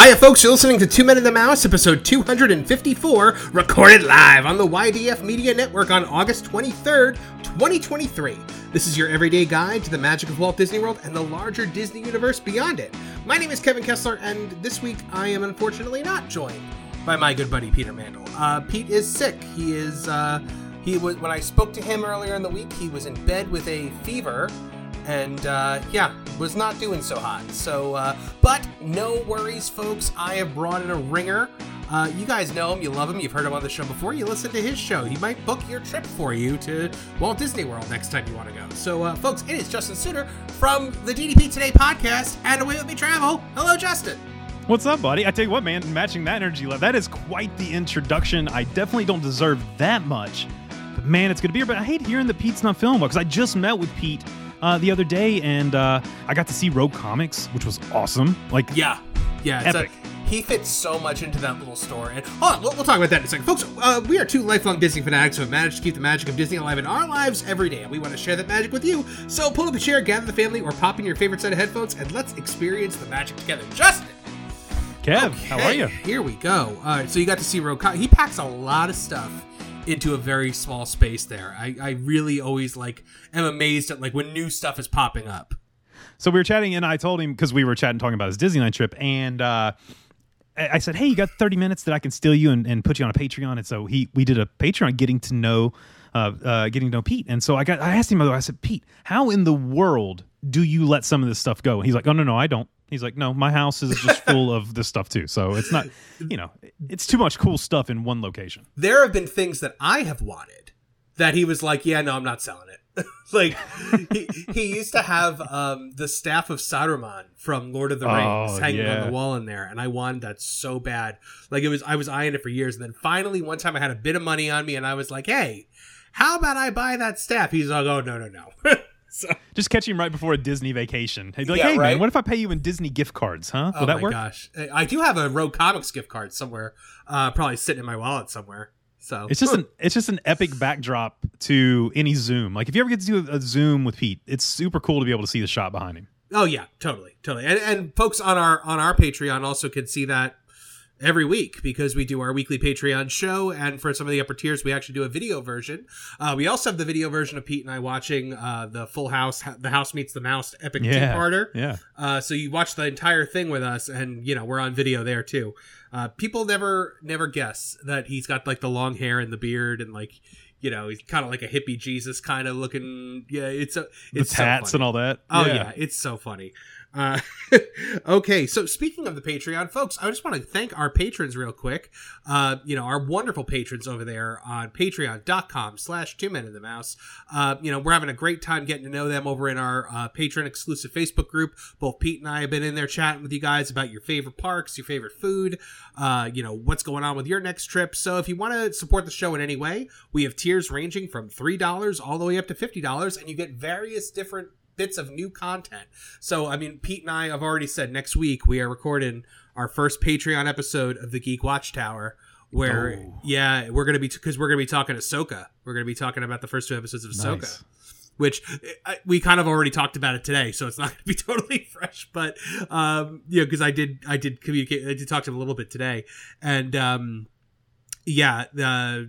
Hiya, folks. You're listening to Two Men and the Mouse, episode 254, recorded live on the YDF Media Network on August 23rd, 2023. This is your everyday guide to the magic of Walt Disney World and the larger Disney universe beyond it. My name is Kevin Kessler, and this week I am unfortunately not joined by my good buddy Peter Mandel. Uh, Pete is sick. He is. Uh, he was when I spoke to him earlier in the week. He was in bed with a fever and uh, yeah, was not doing so hot. So, uh, but no worries, folks. I have brought in a ringer. Uh, you guys know him, you love him, you've heard him on the show before. You listen to his show. He might book your trip for you to Walt Disney World next time you want to go. So, uh, folks, it is Justin Suiter from the DDP Today podcast and Away With Me Travel. Hello, Justin. What's up, buddy? I tell you what, man, matching that energy level, that is quite the introduction. I definitely don't deserve that much. But man, it's good to be here. But I hate hearing that Pete's not feeling well because I just met with Pete uh, the other day, and uh, I got to see Rogue Comics, which was awesome. Like, Yeah, yeah, it's Epic. A, he fits so much into that little store. And hold on, we'll, we'll talk about that in a second, folks. Uh, we are two lifelong Disney fanatics who have managed to keep the magic of Disney alive in our lives every day, and we want to share that magic with you. So pull up a chair, gather the family, or pop in your favorite set of headphones, and let's experience the magic together. Justin. Kev, how are you? Here we go. All right, so you got to see Rogue. He packs a lot of stuff into a very small space there. I, I really always like am amazed at like when new stuff is popping up. So we were chatting, and I told him because we were chatting, talking about his Disneyland trip, and uh, I said, "Hey, you got 30 minutes that I can steal you and, and put you on a Patreon?" And so he, we did a Patreon, getting to know, uh, uh, getting to know Pete. And so I got, I asked him, I said, "Pete, how in the world do you let some of this stuff go?" And he's like, "Oh no, no, I don't." He's like, "No, my house is just full of this stuff too. So it's not, you know, it's too much cool stuff in one location." there have been things that I have wanted that he was like, yeah, no, I'm not selling it. like he, he used to have um, the staff of Saruman from Lord of the Rings Oh, hanging on the wall in there, and I wanted that so bad. Like it was, I was eyeing it for years, and then finally one time I had a bit of money on me, and I was like, hey, how about I buy that staff? He's like, oh no, no, no. so, Just catch him right before a Disney vacation. He'd be like, Yeah, "Hey right. man, what if I pay you in Disney gift cards? Huh? Will oh that my work?" gosh, I do have a Rogue Comics gift card somewhere, uh, probably sitting in my wallet somewhere. So It's just an it's just an epic backdrop to any Zoom. Like if you ever get to do a Zoom with Pete, it's super cool to be able to see the shot behind him. Oh yeah, totally, totally. And, and folks on our on our Patreon also can see that every week because we do our weekly Patreon show, and for some of the upper tiers, we actually do a video version. Uh, we also have the video version of Pete and I watching uh, the Full House, the House Meets the Mouse epic Yeah, two-parter. yeah. Uh, so you watch the entire thing with us, and you know we're on video there too. Uh, people never never guess that he's got like the long hair and the beard and like. You know, he's kind of like a hippie Jesus kind of looking. Yeah, it's a The it's so tats funny. and all that. Oh yeah, it's so funny. Uh, okay, so speaking of the Patreon, folks, I just want to thank our patrons real quick. Uh, you know, our wonderful patrons over there on patreon.com slash two men in the mouse. Uh, you know, we're having a great time getting to know them over in our uh, patron exclusive Facebook group. Both Pete and I have been in there chatting with you guys about your favorite parks, your favorite food, uh, you know, what's going on with your next trip. So if you want to support the show in any way, we have tiers ranging from $3 all the way up to $50, and you get various different bits of new content. So, I mean, Pete and I have already said next week we are recording our first Patreon episode of the Geek Watchtower. Where, Oh. yeah, we're gonna be because we're gonna be talking Ahsoka. We're gonna be talking about the first two episodes of Ahsoka, Nice. which we kind of already talked about it today, so it's not gonna be totally fresh. But um, you know, because I did, I did communicate, I did talk to him a little bit today, and um, yeah, uh,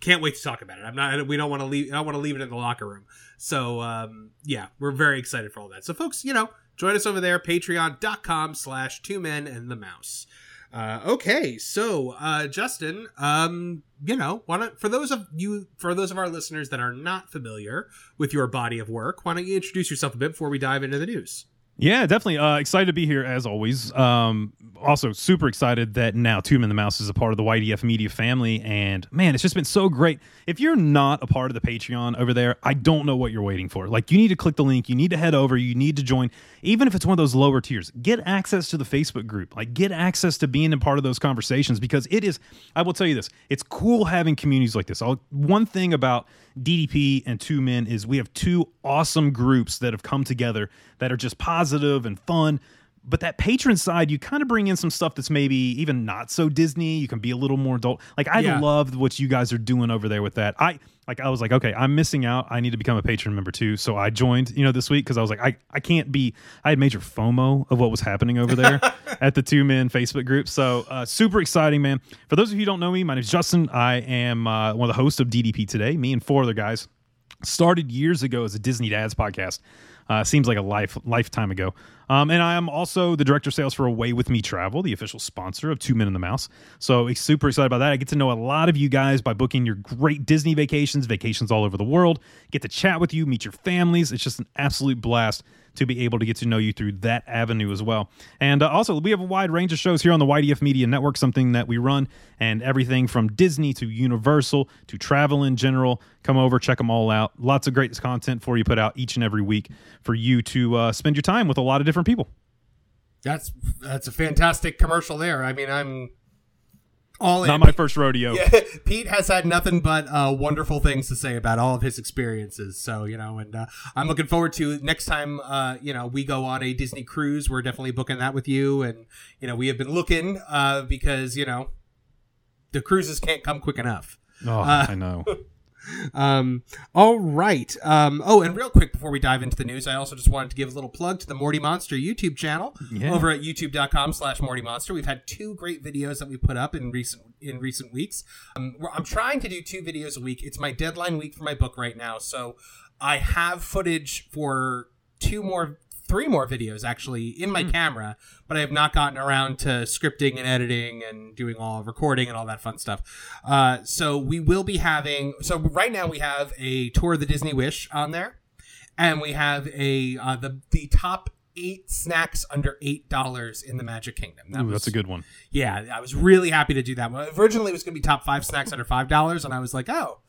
can't wait to talk about it. I'm not. We don't want to leave. I don't want to leave it in the locker room. So um, yeah, we're very excited for all that. So folks, you know, join us over there. Patreon.com slash two men and the mouse. Uh, okay, so uh, Justin, um, you know, why don't for those of you for those of our listeners that are not familiar with your body of work, why don't you introduce yourself a bit before we dive into the news? Yeah, definitely. Uh, excited to be here as always. Um, also super excited that now Two Men the Mouse is a part of the YDF Media family, and man, it's just been so great. If you're not a part of the Patreon over there, I don't know what you're waiting for. Like, you need to click the link, you need to head over, you need to join, even if it's one of those lower tiers. Get access to the Facebook group, like get access to being a part of those conversations because it is. I will tell you this: it's cool having communities like this. I'll, one thing about DDP and Two Men is we have two awesome groups that have come together that are just positive and fun but that patron side, you kind of bring in some stuff that's maybe even not so Disney. You can be a little more adult. Like I Yeah. love what you guys are doing over there with that. I like I was like, okay, I'm missing out. I need to become a patron member too. So I joined, you know, this week because I was like, I, I can't be. I had major FOMO of what was happening over there at the two men Facebook group. So uh, super exciting, man. For those of you who don't know me, my name's Justin. I am uh, one of the hosts of DDP today. Me and four other guys started years ago as a Disney Dads podcast. Uh, seems like a life lifetime ago. Um, and I am also the director of sales for Away with Me Travel, the official sponsor of Two Men and the Mouse. So super excited about that. I get to know a lot of you guys by booking your great Disney vacations, vacations all over the world. Get to chat with you, meet your families. It's just an absolute blast to be able to get to know you through that avenue as well. And uh, also, we have a wide range of shows here on the YDF Media Network, something that we run, and everything from Disney to Universal to travel in general. Come over, check them all out. Lots of great content for you put out each and every week for you to uh, spend your time with a lot of different people. That's that's a fantastic commercial there. I mean, I'm all in. Not my first rodeo. Yeah, Pete has had nothing but uh, wonderful things to say about all of his experiences. So you know, and uh, I'm looking forward to next time. Uh, you know, we go on a Disney cruise. We're definitely booking that with you. And you know, we have been looking uh, because you know the cruises can't come quick enough. Oh, Uh, I know. Um, all right. Um, oh, and real quick before we dive into the news, I also just wanted to give a little plug to the Morty Monster YouTube channel Yeah. over at youtube.com slash Morty Monster. We've had two great videos that we put up in recent in recent weeks. Um, I'm trying to do two videos a week. It's my deadline week for my book right now, so I have footage for two more three more videos actually in my camera but i have not gotten around to scripting and editing and doing all recording and all that fun stuff uh, so we will be having so right now we have a tour of the disney wish on there and we have a uh, the the top eight snacks under eight dollars in the magic kingdom that Ooh, was that's a good one. yeah, I was really happy to do that. Well, originally, it was going to be top five snacks under five dollars, and I was like, oh,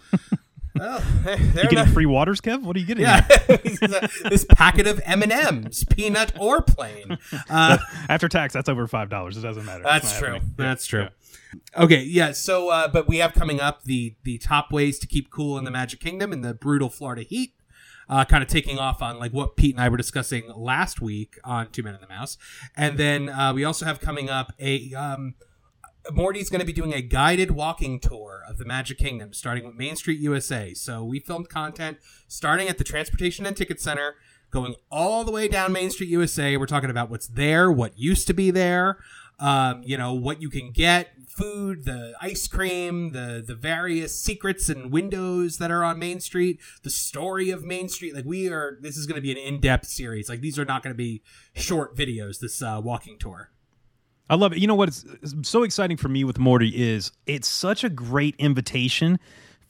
oh, they're You getting free waters, Kev? What are you getting? yeah, this packet of M and M's, peanut or plain. Uh, After tax, that's over five dollars. It doesn't matter. That's true. happening. That's true. Okay, yeah. So, uh, but we have coming up the the top ways to keep cool in the Magic Kingdom in the brutal Florida heat. Uh, kind of taking off on like what Pete and I were discussing last week on Two Men and the Mouse, and then uh, we also have coming up a um, Morty's going to be doing a guided walking tour of the Magic Kingdom, starting with Main Street USA. So we filmed content starting at the Transportation and Ticket Center, going all the way down Main Street USA. We're talking about what's there, what used to be there, um, you know, what you can get, food, the ice cream, the the various secrets and windows that are on Main Street, the story of Main Street. Like we are, this is going to be an in depth series. Like these are not going to be short videos. This uh, walking tour. I love it. You know what is is so exciting for me with Morty is it's such a great invitation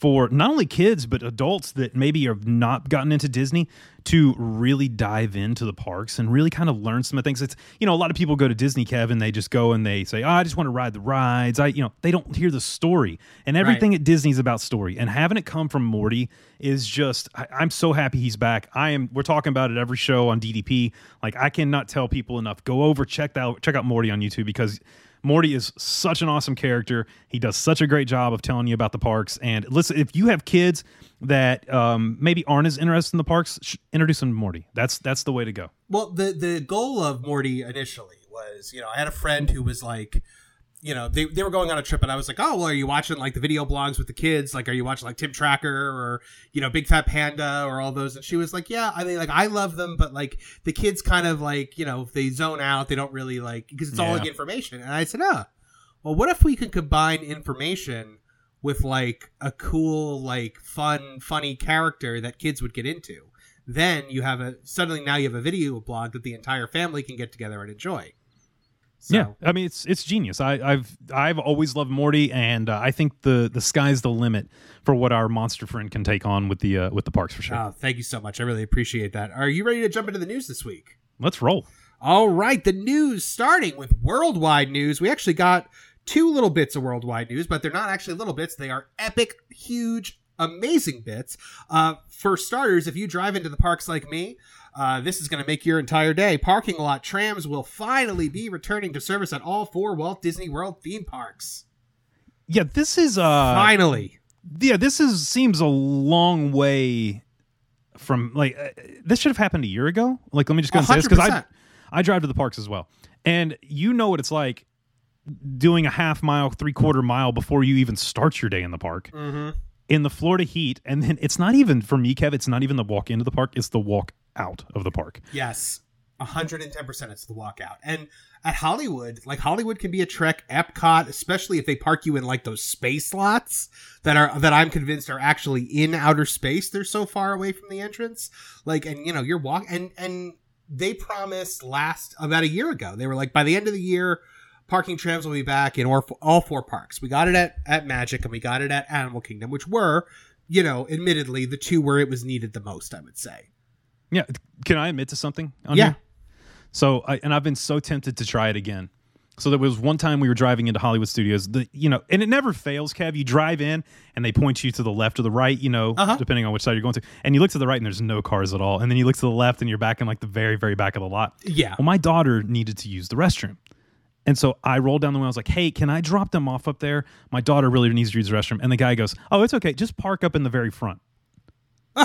for not only kids but adults that maybe have not gotten into Disney to really dive into the parks and really kind of learn some of the things. It's you know a lot of people go to Disney, Kevin. They just go and they say, "Oh, I just want to ride the rides." I you know they don't hear the story, and everything at Disney's about story. And having it come from Morty is just I, I'm so happy he's back. I am. We're talking about it every show on DDP. Like I cannot tell people enough. Go over check that check out Morty on YouTube because Morty is such an awesome character. He does such a great job of telling you about the parks. And listen, if you have kids that um, maybe aren't as interested in the parks, introduce them to Morty. That's that's the way to go. Well, the the goal of Morty initially was, you know, I had a friend who was like, you know, they, they were going on a trip, and I was like, oh, well, are you watching like the video blogs with the kids? Like, are you watching like Tim Tracker or you know Big Fat Panda or all those? And she was like, yeah, I mean, like I love them, but like the kids kind of like you know they zone out, they don't really like because it's all like information. And I said, ah, well, what if we could combine information with like a cool, like fun, funny character that kids would get into? Then you have a suddenly now you have a video blog that the entire family can get together and enjoy. So, Yeah, I mean it's it's genius. I, I've I've always loved Morty, and uh, I think the the sky's the limit for what our monster friend can take on with the uh, with the parks for sure. Oh, thank you so much. I really appreciate that. Are you ready to jump into the news this week? Let's roll. All right, the news starting with worldwide news. We actually got two little bits of worldwide news, but they're not actually little bits. They are epic, huge, amazing bits. Uh, for starters, if you drive into the parks like me, uh, this is going to make your entire day. Parking lot trams will finally be returning to service at all four Walt Disney World theme parks. Yeah, this is uh finally. Yeah, this is seems a long way from like uh, this should have happened a year ago. Like let me just go and say this because I I drive to the parks as well, and you know what it's like doing a half mile, three quarter mile before you even start your day in the park Mm-hmm. in the Florida heat, and then it's not even for me, Kev. It's not even the walk into the park; it's the walk out of the park. Yes, 110% it's the walkout. And at Hollywood, like Hollywood can be a trek. Epcot, especially if they park you in like those space lots that are that I'm convinced are actually in outer space. They're so far away from the entrance. Like, and you know, you're walk and and they promised last about a year ago. They were like by the end of the year. Parking trams will be back in all, all four parks. We got it at, at Magic and we got it at Animal Kingdom, which were, you know, admittedly the two where it was needed the most, I would say. Yeah, can I admit to something? On Yeah. here? So, I, and I've been so tempted to try it again. So there was one time we were driving into Hollywood Studios. The you know, and it never fails, Kev. You drive in and they point you to the left or the right, you know, Uh-huh. depending on which side you're going to. And you look to the right and there's no cars at all. And then you look to the left and you're back in like the very, very back of the lot. Yeah. Well, my daughter needed to use the restroom. And so I rolled down the window. I was like, hey, can I drop them off up there? My daughter really needs to use the restroom. And the guy goes, oh, it's okay. Just park up in the very front.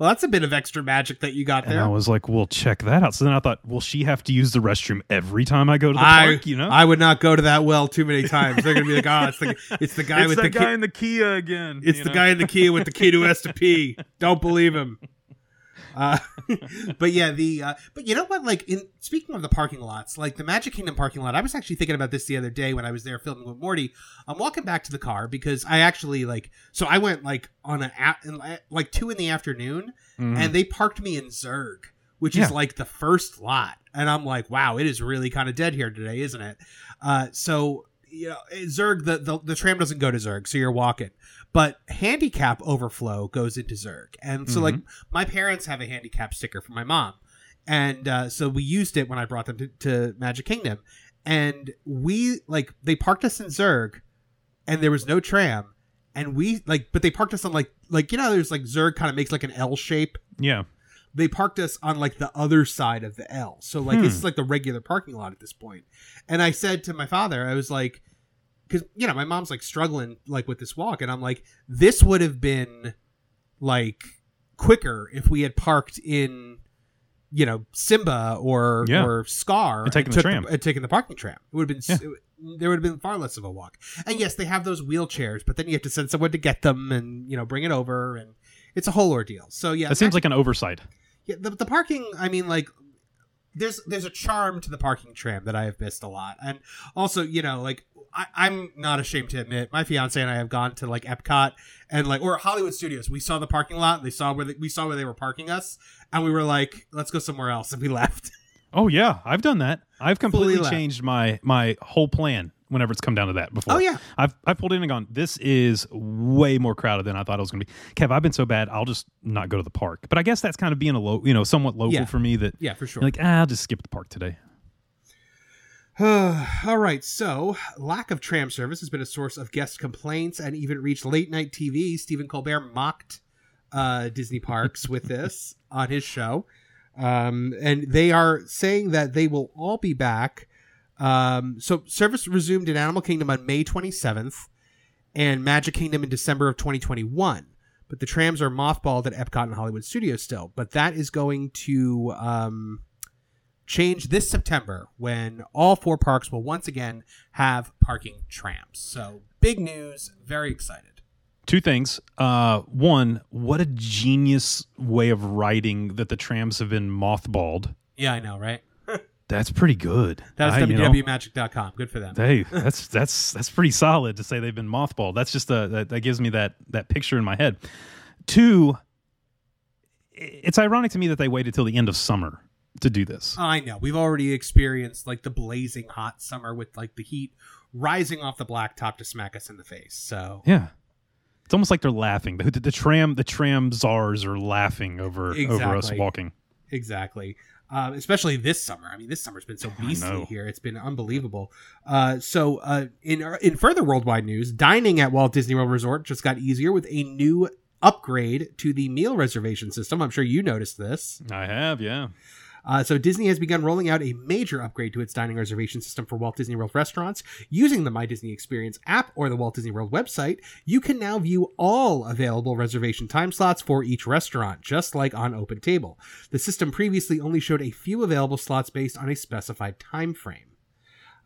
Well, that's a bit of extra magic that you got there. And I was like, well, check that out. So then I thought, will she have to use the restroom every time I go to the I, park? You know? I would not go to that well too many times. They're gonna be like, oh, it's the it's the guy it's with the guy key, in the Kia again. it's the know? guy in the Kia with the key to S to P. Don't believe him. Uh, but yeah, the uh, but you know what? Like in speaking of the parking lots, like the Magic Kingdom parking lot, I was actually thinking about this the other day when I was there filming with Morty. I'm walking back to the car because I actually like so I went like on a a- in, like two in the afternoon, Mhm. and they parked me in Zurg, which Yeah. is like the first lot, and I'm like, wow, it is really kind of dead here today, isn't it? Uh, so you know, Zurg, the, the the tram doesn't go to Zurg, so you're walking. But handicap overflow goes into Zurg, and so like my parents have a handicap sticker for my mom, and uh, so we used it when I brought them to, to Magic Kingdom, and we like they parked us in Zurg, and there was no tram, and we like, but they parked us on like like you know, there's like Zurg kind of makes like an L shape, yeah. they parked us on like the other side of the L. So like Hmm. this is like the regular parking lot at this point. And I said to my father, I was like, because you know my mom's like struggling like with this walk, and I'm like, this would have been like quicker if we had parked in. You know, Simba or Yeah. or Scar And taken the tram. and taken the parking tram. It would have been Yeah. it there would have been far less of a walk. And yes, they have those wheelchairs, but then you have to send someone to get them and you know bring it over, and it's a whole ordeal. So yeah, That seems like an oversight. yeah, the, the parking. I mean, like, there's there's a charm to the parking tram that I have missed a lot, and also, you know, like I, I'm not ashamed to admit, my fiance and I have gone to like Epcot and like or Hollywood Studios. We saw the parking lot. They saw where they, we saw where they were parking us, and we were like, let's go somewhere else, and we left. Oh yeah, I've done that. I've completely changed my my whole plan whenever it's come down to that before. Oh, yeah. I've I pulled in and gone. This is way more crowded than I thought it was going to be. Kev, I've been so bad. I'll just not go to the park. But I guess that's kind of being a low, you know, somewhat local Yeah. for me. That Yeah, for sure. like, ah, I'll just skip the park today. All right, so lack of tram service has been a source of guest complaints and even reached late night TV. Stephen Colbert mocked uh, Disney parks with this on his show. Um, and they are saying that they will all be back. Um, so service resumed in Animal Kingdom on May 27th and Magic Kingdom in December of 2021. But the trams are mothballed at Epcot and Hollywood Studios still. But that is going to um, change this September when all four parks will once again have parking trams. So big news, very excited. Two things. Uh, one, what a genius way of writing that the trams have been mothballed. Yeah, I know, right? That's pretty good. That's I- you know, WDWMagic.com. Good for them. Hey, that's that's that's pretty solid to say they've been mothballed. That's just a that, that gives me that that picture in my head. Two, it's ironic to me that they waited till the end of summer to do this. I know. We've already experienced like the blazing hot summer with like the heat rising off the blacktop to smack us in the face. So Yeah, it's almost like they're laughing. The, the, the tram the tram czars are laughing over over us walking. exactly. Uh, especially this summer. I mean, this summer's been so beastly here; it's been unbelievable. Uh, so, uh, in in further worldwide news, dining at Walt Disney World Resort just got easier with a new upgrade to the meal reservation system. I'm sure you noticed this. I have, yeah. Uh, so Disney has begun rolling out a major upgrade to its dining reservation system for Walt Disney World restaurants. Using the My Disney Experience app or the Walt Disney World website, you can now view all available reservation time slots for each restaurant, just like on Open Table. The system previously only showed a few available slots based on a specified time frame.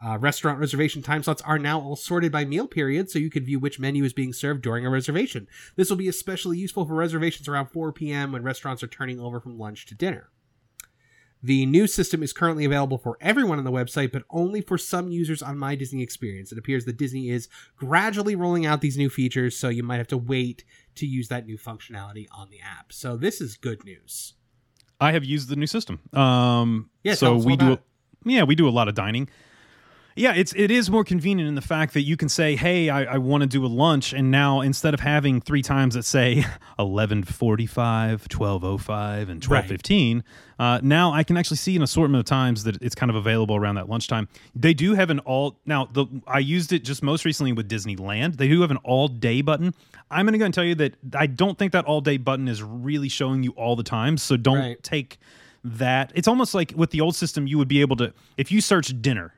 Uh, restaurant reservation time slots are now all sorted by meal period, so you can view which menu is being served during a reservation. This will be especially useful for reservations around 4 p.m. when restaurants are turning over from lunch to dinner. The new system is currently available for everyone on the website, but only for some users on My Disney Experience. It appears that Disney is gradually rolling out these new features, so you might have to wait to use that new functionality on the app. So this is good news. I have used the new system. Um, Yeah, so we do. Yeah, we do a lot of dining. Yeah, it's it is more convenient in the fact that you can say, "Hey, I, I want to do a lunch," and now instead of having three times that say eleven forty five, twelve oh five, and twelve fifteen, uh, now I can actually see an assortment of times that it's kind of available around that lunchtime. They do have an all now. The I used it just most recently with Disneyland. They do have an all day button. I'm going to go and tell you that I don't think that all day button is really showing you all the times. So don't Right. take that. It's almost like with the old system, you would be able to if you search dinner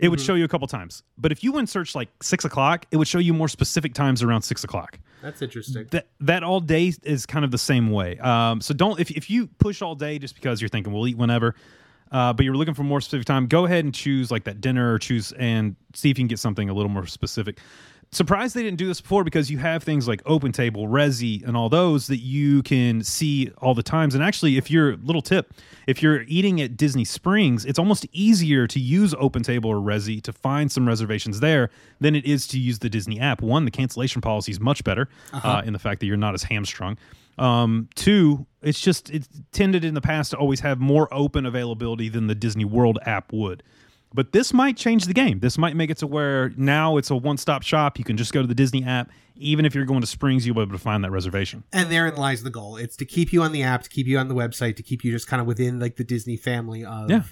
it would show you a couple times. But if you went search like six o'clock, it would show you more specific times around six o'clock. That's interesting. That that all day is kind of the same way. Um, so don't if if you push all day just because you're thinking we'll eat whenever, uh, but you're looking for more specific time, go ahead and choose like that dinner or choose and see if you can get something a little more specific. Surprised they didn't do this before because you have things like Open Table, Resy, and all those that you can see all the times. And actually, if you're little tip, if you're eating at Disney Springs, it's almost easier to use Open Table or Resy to find some reservations there than it is to use the Disney app. One, the cancellation policy is much better uh, in the fact that you're not as hamstrung. Um, two, it's just it's tended in the past to always have more open availability than the Disney World app would. But this might change the game. This might make it to where now it's a one-stop shop. You can just go to the Disney app. Even if you're going to Springs, you'll be able to find that reservation. and therein lies the goal. It's to keep you on the app, to keep you on the website, to keep you just kind of within like the Disney family of Yeah.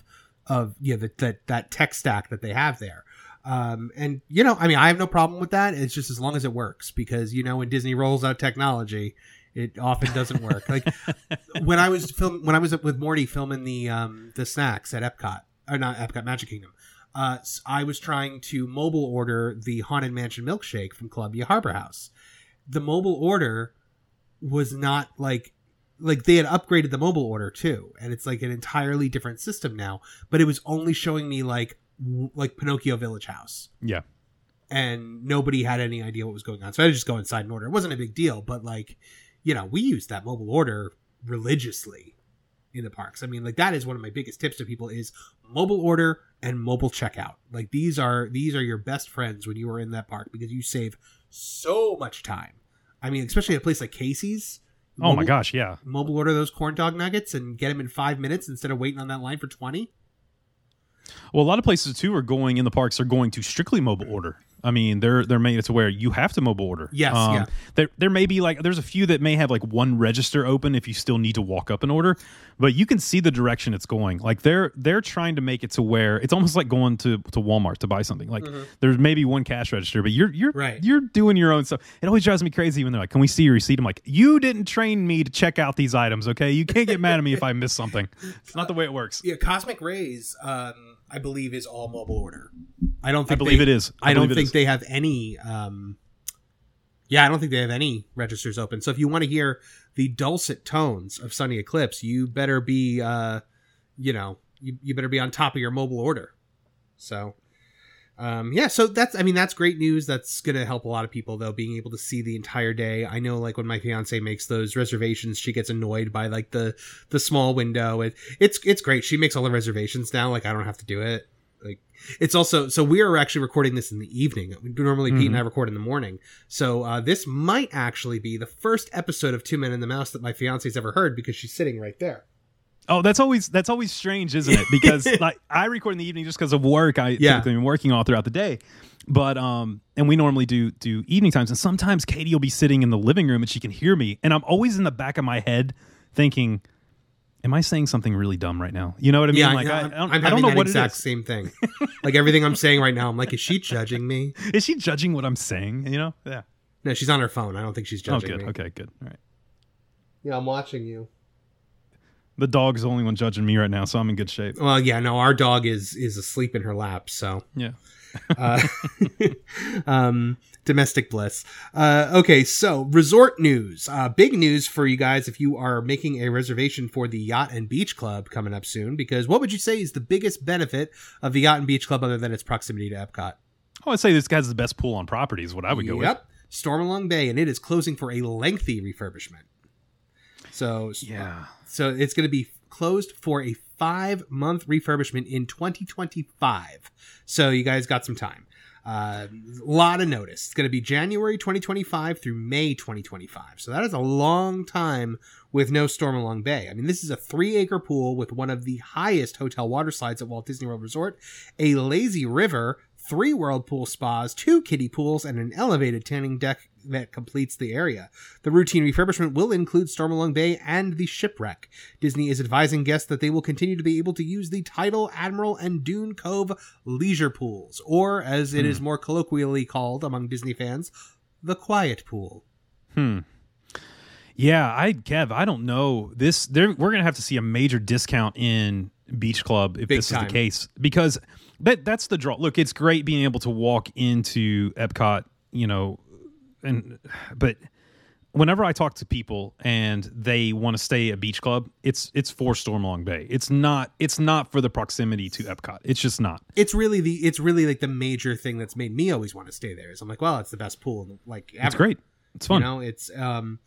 of yeah that that that tech stack that they have there. Um, and you know, I mean, I have no problem with that. It's just as long as it works, because you know, when Disney rolls out technology, it often doesn't work. like when I was film when I was with Morty filming the um the snacks at Epcot or not Epcot Magic Kingdom. Uh, I was trying to mobile order the Haunted Mansion milkshake from Columbia Harbor House. The mobile order was not like like they had upgraded the mobile order too, and it's like an entirely different system now. But it was only showing me like w- like Pinocchio Village Haus, Yeah. and nobody had any idea what was going on. So I had to just go inside and order. It wasn't a big deal, but like you know, we used that mobile order religiously in the parks. I mean, like that is one of my biggest tips to people is mobile order and mobile checkout. Like these are these are your best friends when you are in that park because you save so much time. I mean, especially at a place like Casey's. Oh my gosh, yeah. Mobile order those corn dog nuggets and get them in five minutes instead of waiting on that line for twenty. Well, a lot of places too are going in the parks are going to strictly mobile order. I mean, they're they're made it to where you have to mobile order. Um, Yes, yeah. There there may be like there's a few that may have like one register open if you still need to walk up an order, but you can see the direction it's going. Like they're they're trying to make it to where it's almost like going to to Walmart to buy something. Like there's maybe one cash register, but you're you're Mm-hmm. Right. you're doing your own stuff. It always drives me crazy when they're like, "Can we see your receipt?" I'm like, "You didn't train me to check out these items, okay? You can't get mad at me if I miss something. It's not the way it works." Yeah, Cosmic Rays, um, I believe, is all mobile order. I don't. I Think believe they- it is. I, don't think is. they have any. Um, yeah, I don't think they have any registers open. So if you want to hear the dulcet tones of Sonny Eclipse, you better be, uh, you know, you, you better be on top of your mobile order. So, um, yeah, so that's, I mean, that's great news. That's going to help a lot of people, though, being able to see the entire day. I know, like, when my fiance makes those reservations, she gets annoyed by, like, the, the small window. It, it's, it's great. She makes all the reservations now. Like, I don't have to do it. Like, it's also, so we are actually recording this in the evening. Normally, Pete and I record in the morning. So, uh, this might actually be the first episode of Two Men and the Mouse that my fiance's ever heard because she's sitting right there. Oh, that's always that's always strange, isn't it? Because like I record in the evening just because of work. I Yeah. typically am working all throughout the day, but um, and we normally do do evening times. And sometimes Katie will be sitting in the living room and she can hear me, and I'm always in the back of my head thinking, Am I saying something really dumb right now? You know what I mean? Yeah, like I, I, I am don't, I'm I don't having know that what exact same thing. like everything I'm saying right now, I'm like, is she judging me? Is she judging what I'm saying? You know? Yeah. No, she's on her phone. I don't think she's judging. Oh, good. me. Okay, good. All right. Yeah, I'm watching you. The dog's the only one judging me right now, so I'm in good shape. Well, yeah, no, our dog is is asleep in her lap, so Yeah. uh, um, domestic bliss. Uh, okay, so resort news. Uh, big news for you guys if you are making a reservation for the Yacht and Beach Club coming up soon. Because what would you say is the biggest benefit of the Yacht and Beach Club other than its proximity to Epcot? Oh, I'd say this guy's the best pool on property is what I would go with. Yep, Stormalong Bay, and it is closing for a lengthy refurbishment. So uh, Yeah. So it's going to be closed for a five month refurbishment in 2025. So you guys got some time. Uh, a lot of notice. It's going to be January 2025 through May 2025. So that is a long time with no Stormalong Bay. I mean, this is a three acre pool with one of the highest hotel water slides at Walt Disney World Resort, a lazy river, three whirlpool spas, two kiddie pools, and an elevated tanning deck that completes the area. The routine refurbishment will include Stormalong Bay and the shipwreck. Disney is advising guests that they will continue to be able to use the Tidal, Admiral, and Dune Cove leisure pools, or as it is more colloquially called among Disney fans, the quiet pool. Hmm. Yeah, I Kev, I don't know. This there we're gonna have to see a major discount in Beach Club if Big this is the case. Because that that's the draw. Look, it's great being able to walk into Epcot, you know, and but whenever I talk to people and they want to stay at Beach Club, it's it's for Stormalong Bay. It's not it's not for the proximity to Epcot. It's just not. It's really the it's really like the major thing that's made me always want to stay there. Is I'm like, well, it's the best pool, like ever. It's great. It's fun. You know, it's um.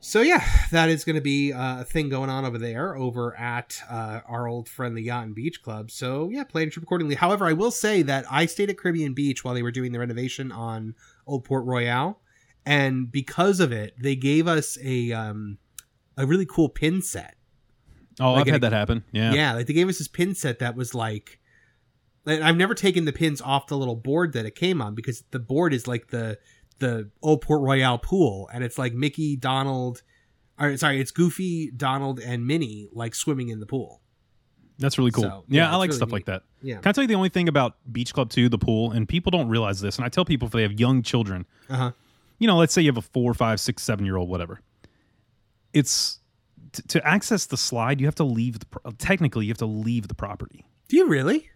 So yeah, that is going to be uh, a thing going on over there, over at uh, our old friend the Yacht and Beach Club. So yeah, plan your trip accordingly. However, I will say that I stayed at Caribbean Beach while they were doing the renovation on Old Port Royale, and because of it, they gave us a um, a really cool pin set. oh, like I've had a- that happen. Yeah. Yeah, like they gave us this pin set that was like, and I've never taken the pins off the little board that it came on because the board is like the the old Port Royale pool, and it's like Mickey, Donald, or sorry, it's Goofy, Donald, and Minnie like swimming in the pool. That's really cool. So, yeah, yeah, I like really stuff neat. like that. Yeah. Can I tell you the only thing about Beach Club 2, the pool, and people don't realize this, and I tell people if they have young children, Uh huh. you know, let's say you have a four, five, six, seven year old, whatever. It's t- to access the slide, you have to leave the pro- technically you have to leave the property. Do you really?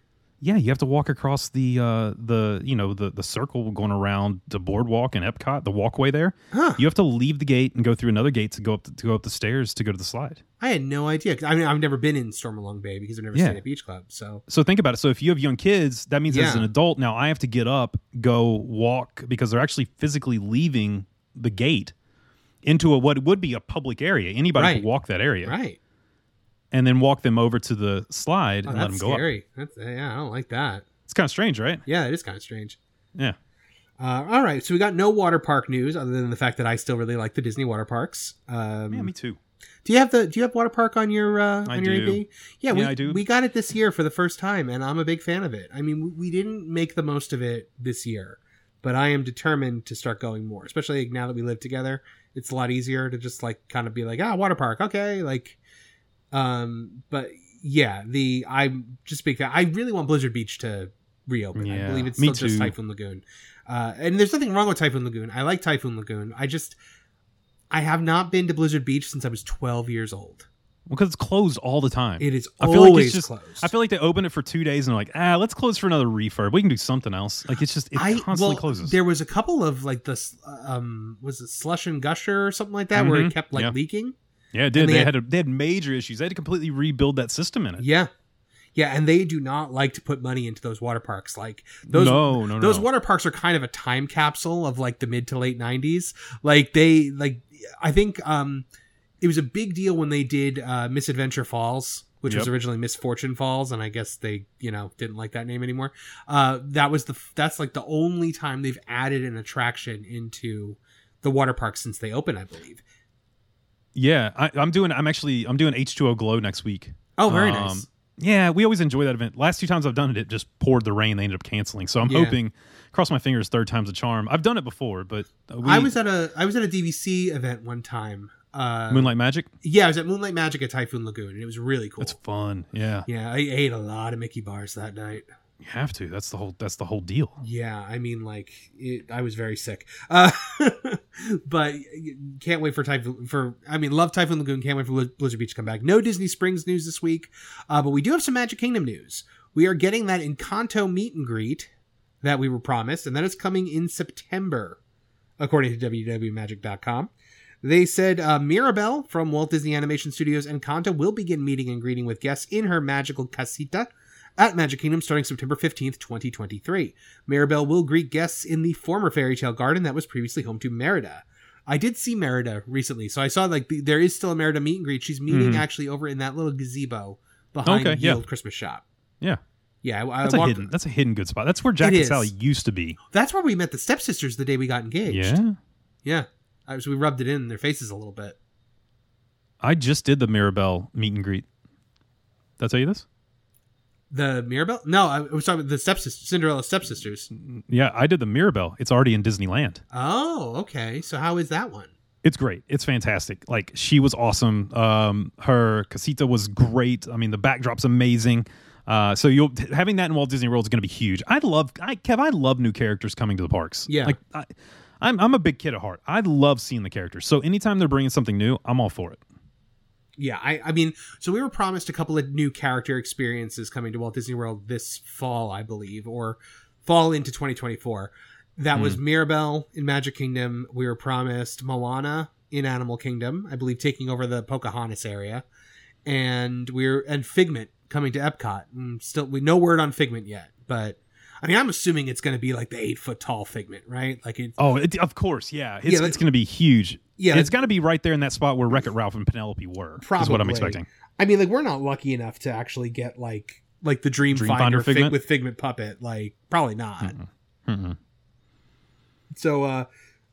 Yeah, you have to walk across the uh the you know the the circle going around the boardwalk and Epcot, the walkway there. Huh. You have to leave the gate and go through another gate to go up the, to go up the stairs to go to the slide. I had no idea. I mean, I've never been in Stormalong Bay because I've never Yeah. stayed at Beach Club. So So think about it. So if you have young kids, that means as an adult now I have to get up, go walk because they're actually physically leaving the gate into a what would be a public area. Anybody Right. could walk that area right, and then walk them over to the slide oh, and let them go up. scary. That's, yeah, I don't like that. It's kind of strange, right? Yeah, it is kind of strange. Yeah. Uh, all right, so we got no water park news other than the fact that I still really like the Disney water parks. Um, Yeah, me too. do you have the Do you have water park on your uh, I on your do. AP? Yeah, we, I do. We got it this year for the first time, and I'm a big fan of it. I mean, we didn't make the most of it this year, but I am determined to start going more. Especially now that we live together, it's a lot easier to just like kind of be like, ah, water park, okay, like. Um, but yeah, the I'm just big fan. I really want Blizzard Beach to reopen. I believe it's still just. Typhoon Lagoon. Uh, and there's nothing wrong with Typhoon Lagoon. I like Typhoon Lagoon. I just I have not been to Blizzard Beach since I was 12 years old. Well, because it's closed all the time. It is I feel like always it's just. closed. I feel like they open it for two days and they're like, ah, let's close for another refurb. We can do something else. Like it's just it I constantly well, closes. There was a couple of like this um was it Slush and Gusher or something like that where it Mhm, kept like yeah. leaking. Yeah, it did. They, they had had- to, they had major issues. They had to completely rebuild that system in it. Yeah. Yeah, and they do not like to put money into those water parks. Like those no, no, no. those water parks are kind of a time capsule of like the mid to late 90s like they like i think um it was a big deal when they did uh miss adventure falls which was originally miss fortune falls and i guess they you know didn't like that name anymore uh that was the that's like the only time they've added an attraction into the water park since they opened i believe Yeah, I, I'm doing. I'm actually. I'm doing H2O Glow next week. oh very Um, nice Yeah, we always enjoy that event. Last two times I've done it, it just poured the rain. They ended up canceling. So I'm Yeah. hoping, cross my fingers, third time's a charm. I've done it before, but we, I was at a I was at a DVC event one time, uh, Moonlight Magic. Yeah, I was at Moonlight Magic at Typhoon Lagoon, and it was really cool. It's fun. Yeah, yeah, I ate a lot of Mickey bars that night. you have to. That's the whole. That's the whole deal. Yeah, I mean, like, it, I was very sick. Uh, but can't wait for Typhoon. For I mean, love Typhoon Lagoon. Can't wait for Blizzard Beach to come back. No Disney Springs news this week, uh, but we do have some Magic Kingdom news. We are getting that Encanto meet and greet that we were promised, and that is coming in September, according to WDWMagic.com. They said uh, Mirabel from Walt Disney Animation Studios and Encanto will begin meeting and greeting with guests in her magical casita at Magic Kingdom starting September 15th, 2023. Mirabel will greet guests in the former fairy tale garden that was previously home to Merida. I did see Merida recently, so I saw like the, there is still a Merida meet and greet. She's meeting Mhm. actually over in that little gazebo behind Okay, the yeah. Ye Olde Christmas Shoppe. Yeah, Yeah, I, I that's a walked- hidden. That's a hidden good spot. That's where Jack and. Sally used to be. That's where we met the stepsisters the day we got engaged. Yeah, yeah. I, so we rubbed it in their faces a little bit. I just did the Mirabel meet and greet. Did I tell you this? The Mirabel? No, I was talking about the stepsisters, Cinderella stepsisters. Yeah, I did the Mirabel. It's already in Disneyland. Oh, okay. So how is that one? It's great. It's fantastic. Like she was awesome. Um, her casita was great. I mean, the backdrop's amazing. Uh, so you'll having that in Walt Disney World is going to be huge. I love, I Kev, I love new characters coming to the parks. Yeah. like I, I'm I'm a big kid at heart. I love seeing the characters. So anytime they're bringing something new, I'm all for it. Yeah, I, I mean, so we were promised a couple of new character experiences coming to Walt Disney World this fall, I believe, or fall into 2024. That was hmm. Mirabel in Magic Kingdom. We were promised Moana in Animal Kingdom, I believe, taking over the Pocahontas area, and we're and Figment coming to Epcot. And still, we no word on Figment yet, but I mean, I'm assuming it's going to be like the eight foot tall Figment, right? Like it. Oh, it, of course, yeah. It's, Yeah, it's going to be huge. Yeah, And it's that- got to be right there in that spot where Wreck It Ralph and Penelope were. Probably. Is what I'm Probably. expecting. I mean, like we're not lucky enough to actually get like like the Dream, Dream Finder, Finder Fig- with Figment puppet. Like probably not. Mm-mm. So, uh,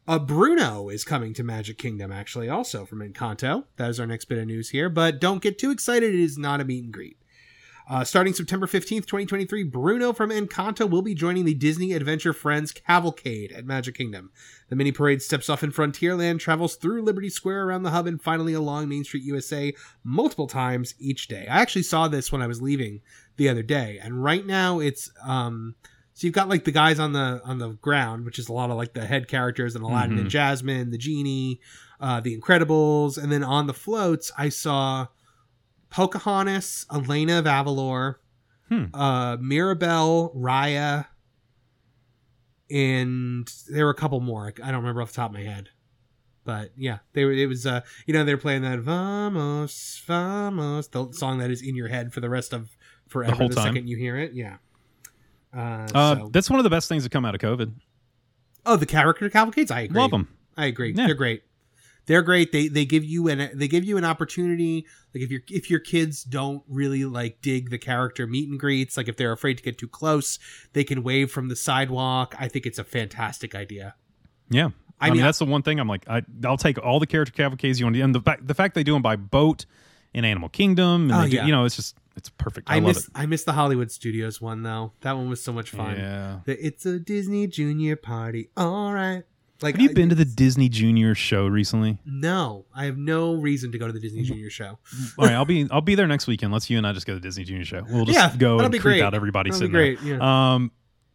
uh, Bruno is coming to Magic Kingdom actually, also from Encanto. That is our next bit of news here. But don't get too excited; it is not a meet and greet. Uh, starting September 15th, 2023, Bruno from Encanto will be joining the Disney Adventure Friends Cavalcade at Magic Kingdom. The mini parade steps off in Frontierland, travels through Liberty Square around the hub, and finally along Main Street, USA, multiple times each day. I actually saw this when I was leaving the other day, and right now it's um, so you've got like the guys on the on the ground, which is a lot of like the head characters and Aladdin Mhm. and Jasmine, the genie, uh, the Incredibles, and then on the floats I saw Pocahontas, Elena of Avalor, Hmm. uh, Mirabel, Raya, and there were a couple more. I don't remember off the top of my head. But yeah, they were. It was uh, you know, they're playing that "Vamos, Vamos," the song that is in your head for the rest of forever. whole the time. second you hear it, yeah. Uh, Uh, so- That's one of the best things that come out of COVID. oh, the character cavalcades. I agree. Love them. I agree. Yeah. They're great. They're great. They they give you an they give you an opportunity. Like if your if your kids don't really like dig the character meet and greets, like if they're afraid to get too close, they can wave from the sidewalk. I think it's a fantastic idea. Yeah. I I, mean, that's the one thing I'm like, I, I'll take all the character cavalcades you want to, and the fact the fact they do them by boat in Animal Kingdom, and Oh, do, yeah. you know, it's just it's perfect. I, I, miss it. I miss the Hollywood Studios one though. That one was so much fun. Yeah. The, it's a Disney Junior party. All right. Like Have you I- been to the Disney Junior show recently? No, I have no reason to go to the Disney Junior show. All right, I'll be I'll be there next weekend. Let's you and I just go to the Disney Junior show. We'll just Yeah, go and creep great. out everybody That'll sitting great, there. Um,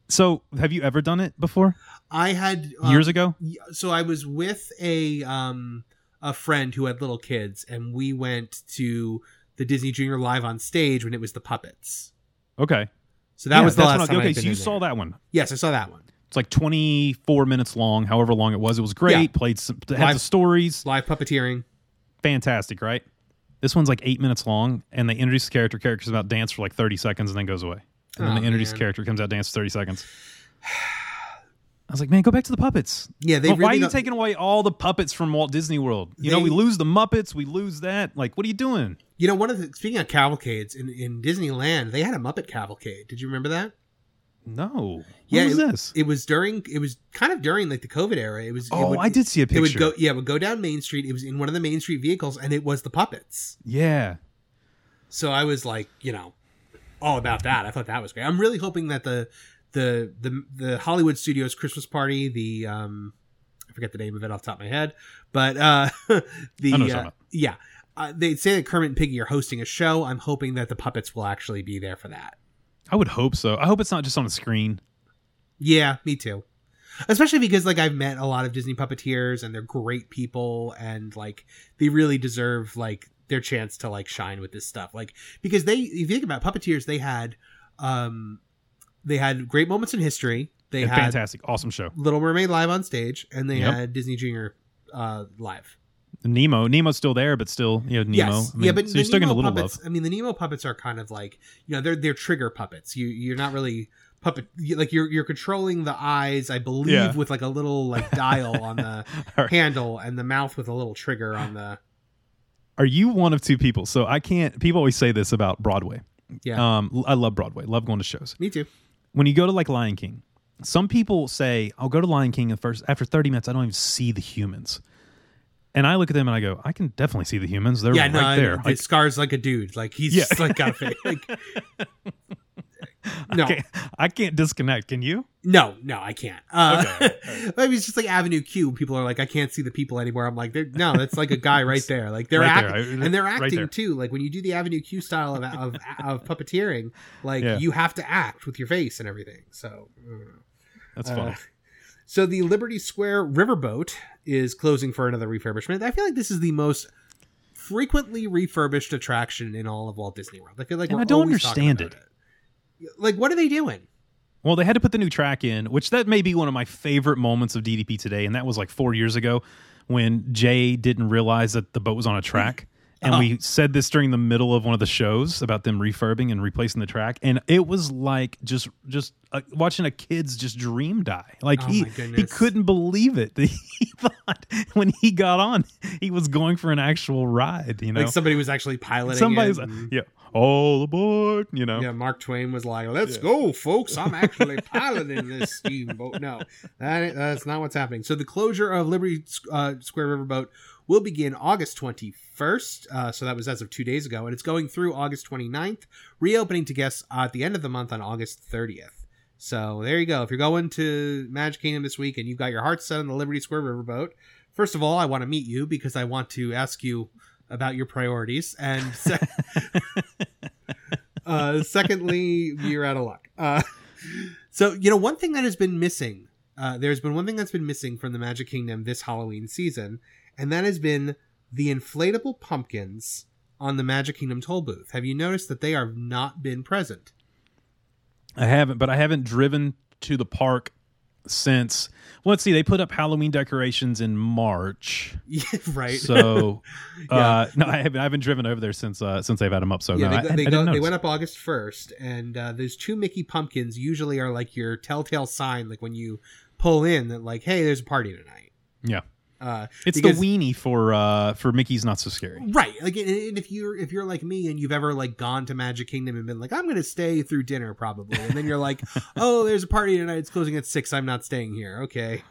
so have you ever done it before? I had um, Years ago? so I was with a um a friend who had little kids, and we went to the Disney Junior live on stage when it was the puppets. Okay. So that Yeah, was the last I- time. Okay, so you saw there. that one. Yes, I saw that one. It's like 24 minutes long, however long it was. It was great. Yeah. Played some, had Live- the stories. Live puppeteering. Fantastic, right? This one's like eight minutes long, and they introduce the character. Character's about dance for like 30 seconds and then goes away. And then Oh, they introduce man. character, comes out, dance for 30 seconds. I was like, man, go back to the puppets. Yeah, they But why are you taking away all the puppets from Walt Disney World? You know, we lose the Muppets, we lose that. Like, what are you doing? You know, one of the speaking of cavalcades in, in Disneyland, they had a Muppet cavalcade. Did you remember that? No. Yeah, was it, this? It was during. It was kind of during like the COVID era. It was. it oh, would- I did see a It picture. would go. Yeah, it would go down Main Street. It was in one of the Main Street vehicles, and it was the puppets. yeah. So I was like, you know, all about that. I thought that was great. I'm really hoping that the the the the Hollywood Studios Christmas party, the um, I forget the name of it off the top of my head, but uh, the uh, yeah, uh, they say that Kermit and Piggy are hosting a show. I'm hoping that the puppets will actually be there for that. I would hope so. I hope it's not just on a screen. Yeah, me too. Especially because like I've met a lot of Disney puppeteers and they're great people and like they really deserve like their chance to like shine with this stuff. Like because they if you think about puppeteers, they had um they had great moments in history. They And had fantastic, awesome show. Little Mermaid live on stage and they Yep. had Disney Junior uh live. Nemo, Nemo's still there, but still, you know, Nemo. Yes. I mean, yeah, but so you're still Nemo getting a little puppets. love. I mean, the Nemo puppets are kind of like you know they're they're trigger puppets. You you're not really puppet like you're you're controlling the eyes, I believe, Yeah. with like a little like dial on the Alright. handle and the mouth with a little trigger on the Are you one of two people? So I can't. People always say this about Broadway. yeah. Um, I love Broadway. Love going to shows. Me too. When you go to like Lion King, some people say, "I'll go to Lion King and first after 30 minutes, I don't even see the humans." And I look at them and I go, "I can definitely see the humans. They're yeah, right no, there." the Like, Scar's like a dude. Like he's Yeah. just like got a face. Like no, I, can't, I can't disconnect. Can you? no, no, I can't. Uh, Okay, mean, it's just like Avenue Q. People are like, I can't see the people anymore. I'm like, no, that's like a guy right there. Like they're Right act- there, I- and they're acting there. too. Like when you do the Avenue Q style of of, of puppeteering, like Yeah. you have to act with your face and everything. So. That's Uh, funny. So the Liberty Square Riverboat is closing for another refurbishment. I feel like this is the most frequently refurbished attraction in all of Walt Disney World. I feel like And I don't understand about it. Like, what are they doing? Well, they had to put the new track in, which that may be one of my favorite moments of DDP today, and that was like four years ago when Jay didn't realize that the boat was on a track. And Uh-huh. we said this during the middle of one of the shows about them refurbing and replacing the track, and it was like just just uh, watching a kid's just dream die. Like Oh he he couldn't believe it. He thought when he got on, he was going for an actual ride. You know, Like somebody was actually piloting somebody's it. and- yeah, all aboard. You know, Yeah, Mark Twain was like, "Let's go, folks! I'm actually piloting this steamboat." No, that, that's not what's happening. So the closure of Liberty uh, Square Riverboat will begin August 21st. Uh, so that was as of two days ago, and it's going through August 29th, reopening to guests at the end of the month on August 30th. So there you go. If you're going to Magic Kingdom this week and you've got your heart set on the Liberty Square Riverboat, first of all, I want to meet you because I want to ask you about your priorities, and. Se- uh, secondly, you're out of luck. Uh, so, you know, one thing that has been missing, uh, there's been one thing that's been missing from the Magic Kingdom this Halloween season, and that has been the inflatable pumpkins on the Magic Kingdom toll booth. Have you noticed that they have not been present? I haven't, but I haven't driven to the park since. Well, let's see, they put up Halloween decorations in March. Yeah, right. So, Yeah. uh, no, I haven't. I haven't driven over there since uh, since they've had them up. So yeah, no, they, I, I they, didn't go, they went up August 1st, and uh, those two Mickey pumpkins usually are like your telltale sign, like when you pull in that, like, hey, there's a party tonight. Yeah, Uh, it's because- the weenie for uh for Mickey's Not So Scary. right like and- if you're if you're like me and you've ever like gone to magic kingdom and been like i'm gonna stay through dinner probably and then you're like oh there's a party tonight it's closing at six i'm not staying here okay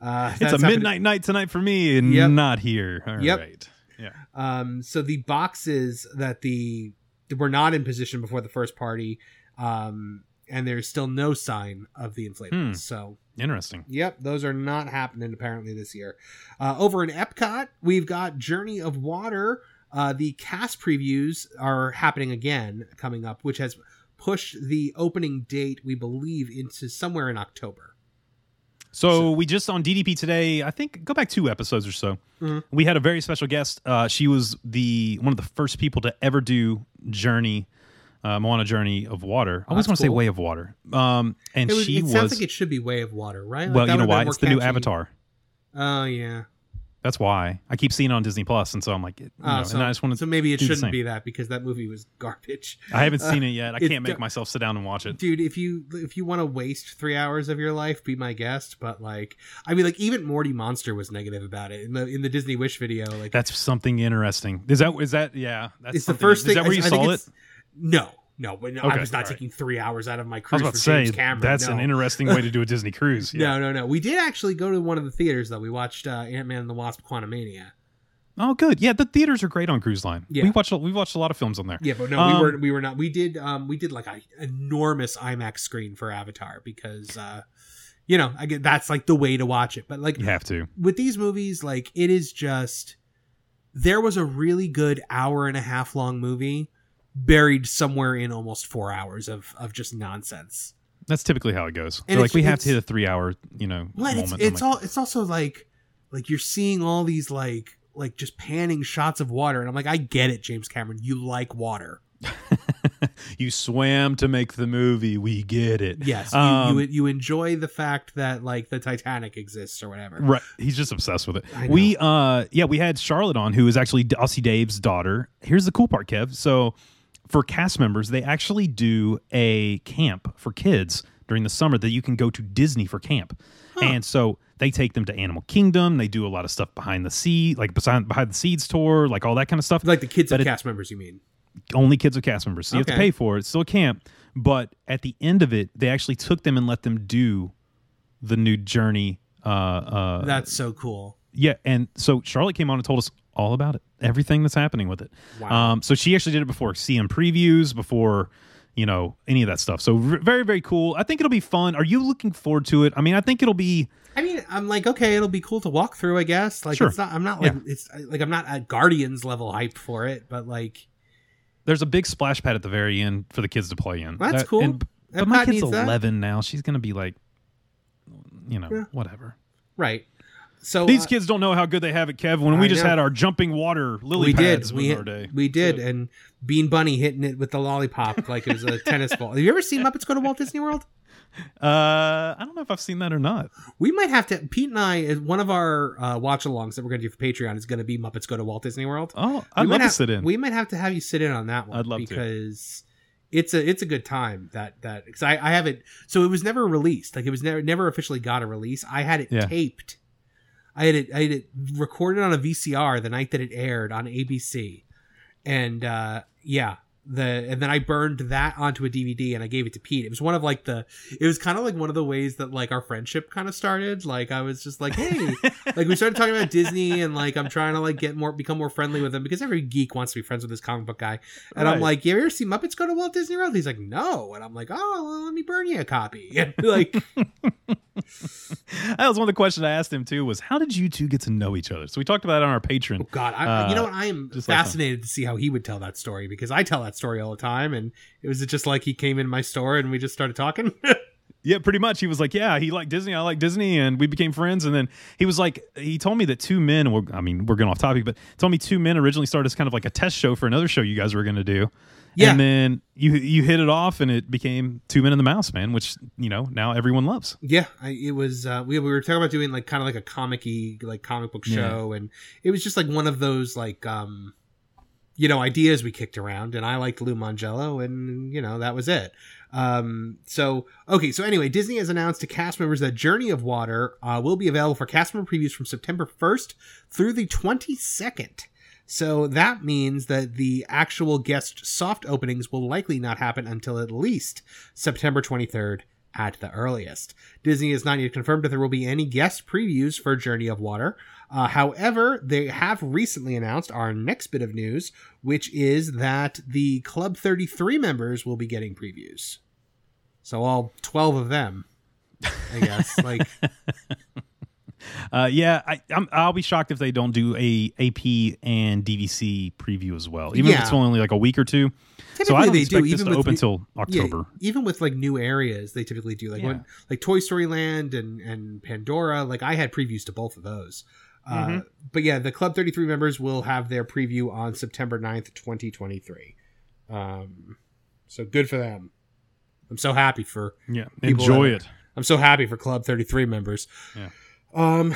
uh It's a midnight night tonight for me, and Yep. not here. All right. Yep. Yeah. um so the boxes that the that were not in position before the first party um and there's still no sign of the inflatables Hmm. so Interesting. Yep, those are not happening apparently this year. Uh, over in Epcot, we've got Journey of Water. Uh, the cast previews are happening again coming up, which has pushed the opening date, we believe, into somewhere in October. So, So- we just on DDP today. I think go back two episodes or so. Mhm. We had a very special guest. Uh, she was the one of the first people to ever do Journey, uh, a Journey of Water. I always want to say. Way of Water. Um, and It, was, she it was, sounds like it should be Way of Water, right? Like, well, you know why? It's the new. Avatar. Oh yeah. That's why I keep seeing it on Disney Plus, and so I'm like, you Oh, know, so, and I just want to. so maybe it shouldn't be that because that movie was garbage. I haven't Uh, seen it yet. I can't make d- myself sit down and watch it. dude if you if you want to waste three hours of your life be my guest but like i mean like even morty monster was negative about it in the in the disney wish video like That's something interesting. Is that is that yeah? That's it's the first Is that where I- you I saw it? no no but no, i was not all right. taking three hours out of my I was cruise about for to say james cameron that's no. an interesting way to do a Disney cruise. Yeah. no no no we did actually go to one of the theaters though we watched uh, ant-man and the wasp quantumania Oh, good. Yeah, the theaters are great on Cruise Line. Yeah. We watched a- we watched a lot of films on there. yeah but no Um, we were we were not we did um we did like a enormous imax screen for avatar because uh you know, I get that's like the way to watch it. But like You have to. with these movies, like it is just there was a really good hour and a half long movie buried somewhere in almost four hours of of just nonsense. That's typically how it goes. And like we have to hit a three hour, you know, Well, it's it's like, all it's also like like you're seeing all these like like just panning shots of water, and I'm like, I get it, James Cameron, you like water. you swam to make the movie. We get it. Yes, you, Um, you you enjoy the fact that like the Titanic exists or whatever. Right. He's just obsessed with it. We uh yeah, we had Charlotte on who is actually Aussie Dave's daughter. Here's the cool part, Kev. So for cast members, they actually do a camp for kids during the summer that you can go to Disney for camp. And so they take them to Animal Kingdom. They do a lot of stuff behind the sea, like behind behind the seeds tour, like all that kind of stuff. Like the kids But of it- cast members, you mean? only kids of cast members. So you have to pay for it. It's still a camp. But at the end of it, they actually took them and let them do the new journey. Uh, uh, That's so cool. yeah, and so Charlotte came on and told us all about it, everything that's happening with it. Wow. Um, so she actually did it before CM previews, before you know any of that stuff. So v- very very cool. I think it'll be fun. Are you looking forward to it? I mean, I think it'll be. I mean, I'm like, okay, it'll be cool to walk through, I guess. Like, Sure. it's not. I'm not like it's like I'm not at Guardians level hype for it, but like, There's a big splash pad at the very end for the kids to play in. That's That- cool. and- but my kid's needs that. 11 now. She's gonna be like, you know, Yeah. whatever. right. So These uh, kids don't know how good they have it, Kev. When we I just know. had our jumping water lily we did. pads We was our day. we did, So- and Bean Bunny hitting it with the lollipop like it was a tennis ball. Have you ever seen Muppets Go to Walt Disney World? Uh, I don't know if I've seen that or not. We might have to. Pete and I, is one of our uh, watch-alongs that we're going to do for Patreon is going to be Muppets Go to Walt Disney World. Oh, I'd might love to have- sit in. We might have to have you sit in on that one. I'd love to. because it's a it's a good time. That that because I I have it. So it was never released. Like it was never never officially got a release. I had it Yeah. taped. I had it I had it recorded on a VCR the night that it aired on ABC, and uh yeah. The and then I burned that onto a DVD and I gave it to Pete. It was one of like the it was kind of like one of the ways that like our friendship kind of started. Like I was just like, hey, like we started talking about Disney and like I'm trying to like get more become more friendly with him because every geek wants to be friends with this comic book guy. And I'm Right. like, you ever see Muppets go to Walt Disney World? He's like, no. And I'm like, oh, well, let me burn you a copy. And like, that was one of the questions I asked him too. Was how did you two get to know each other? So we talked about it on our Patreon. oh God, I, you know Uh, what? I am just like fascinated to see how he would tell that story because I tell that story all the time. And it was just like he came in my store and we just started talking. Yeah, pretty much. He was like, "Yeah, he liked Disney. I like Disney," and we became friends. And then he was like, he told me that two men. Well, I mean, we're going off topic, but told me two men originally started as kind of like a test show for another show you guys were going to do. Yeah. And then you you hit it off, and it became Two Men and the Mouse, man. Which you know now everyone loves. Yeah, I, it was. Uh, we we were talking about doing like kind of like a comic-y like comic book Yeah. show, and it was just like one of those like um, you know, ideas we kicked around, and I liked Lou Mongello, and you know that was it. Um, so okay, so anyway, Disney has announced to cast members that Journey of Water uh, will be available for cast member previews from September 1st through the 22nd. So that means that the actual guest soft openings will likely not happen until at least September 23rd at the earliest. Disney has not yet confirmed that there will be any guest previews for Journey of Water. Uh, however, they have recently announced our next bit of news, which is that the Club 33 members will be getting previews. So all 12 of them, I guess. like, Uh, yeah, I, I'm, I'll be shocked if they don't do a AP and DVC preview as well, even if it's only like a week or two. So I don't they expect do, this even to with open until October. Yeah, even with like new areas, they typically do like Yeah. when like Toy Story Land and and Pandora. Like I had previews to both of those. Uh, Mhm. but yeah, the Club 33 members will have their preview on September 9th, 2023. Um, so good for them. I'm so happy for Yeah, enjoy that- it. I'm so happy for Club 33 members. Yeah. Um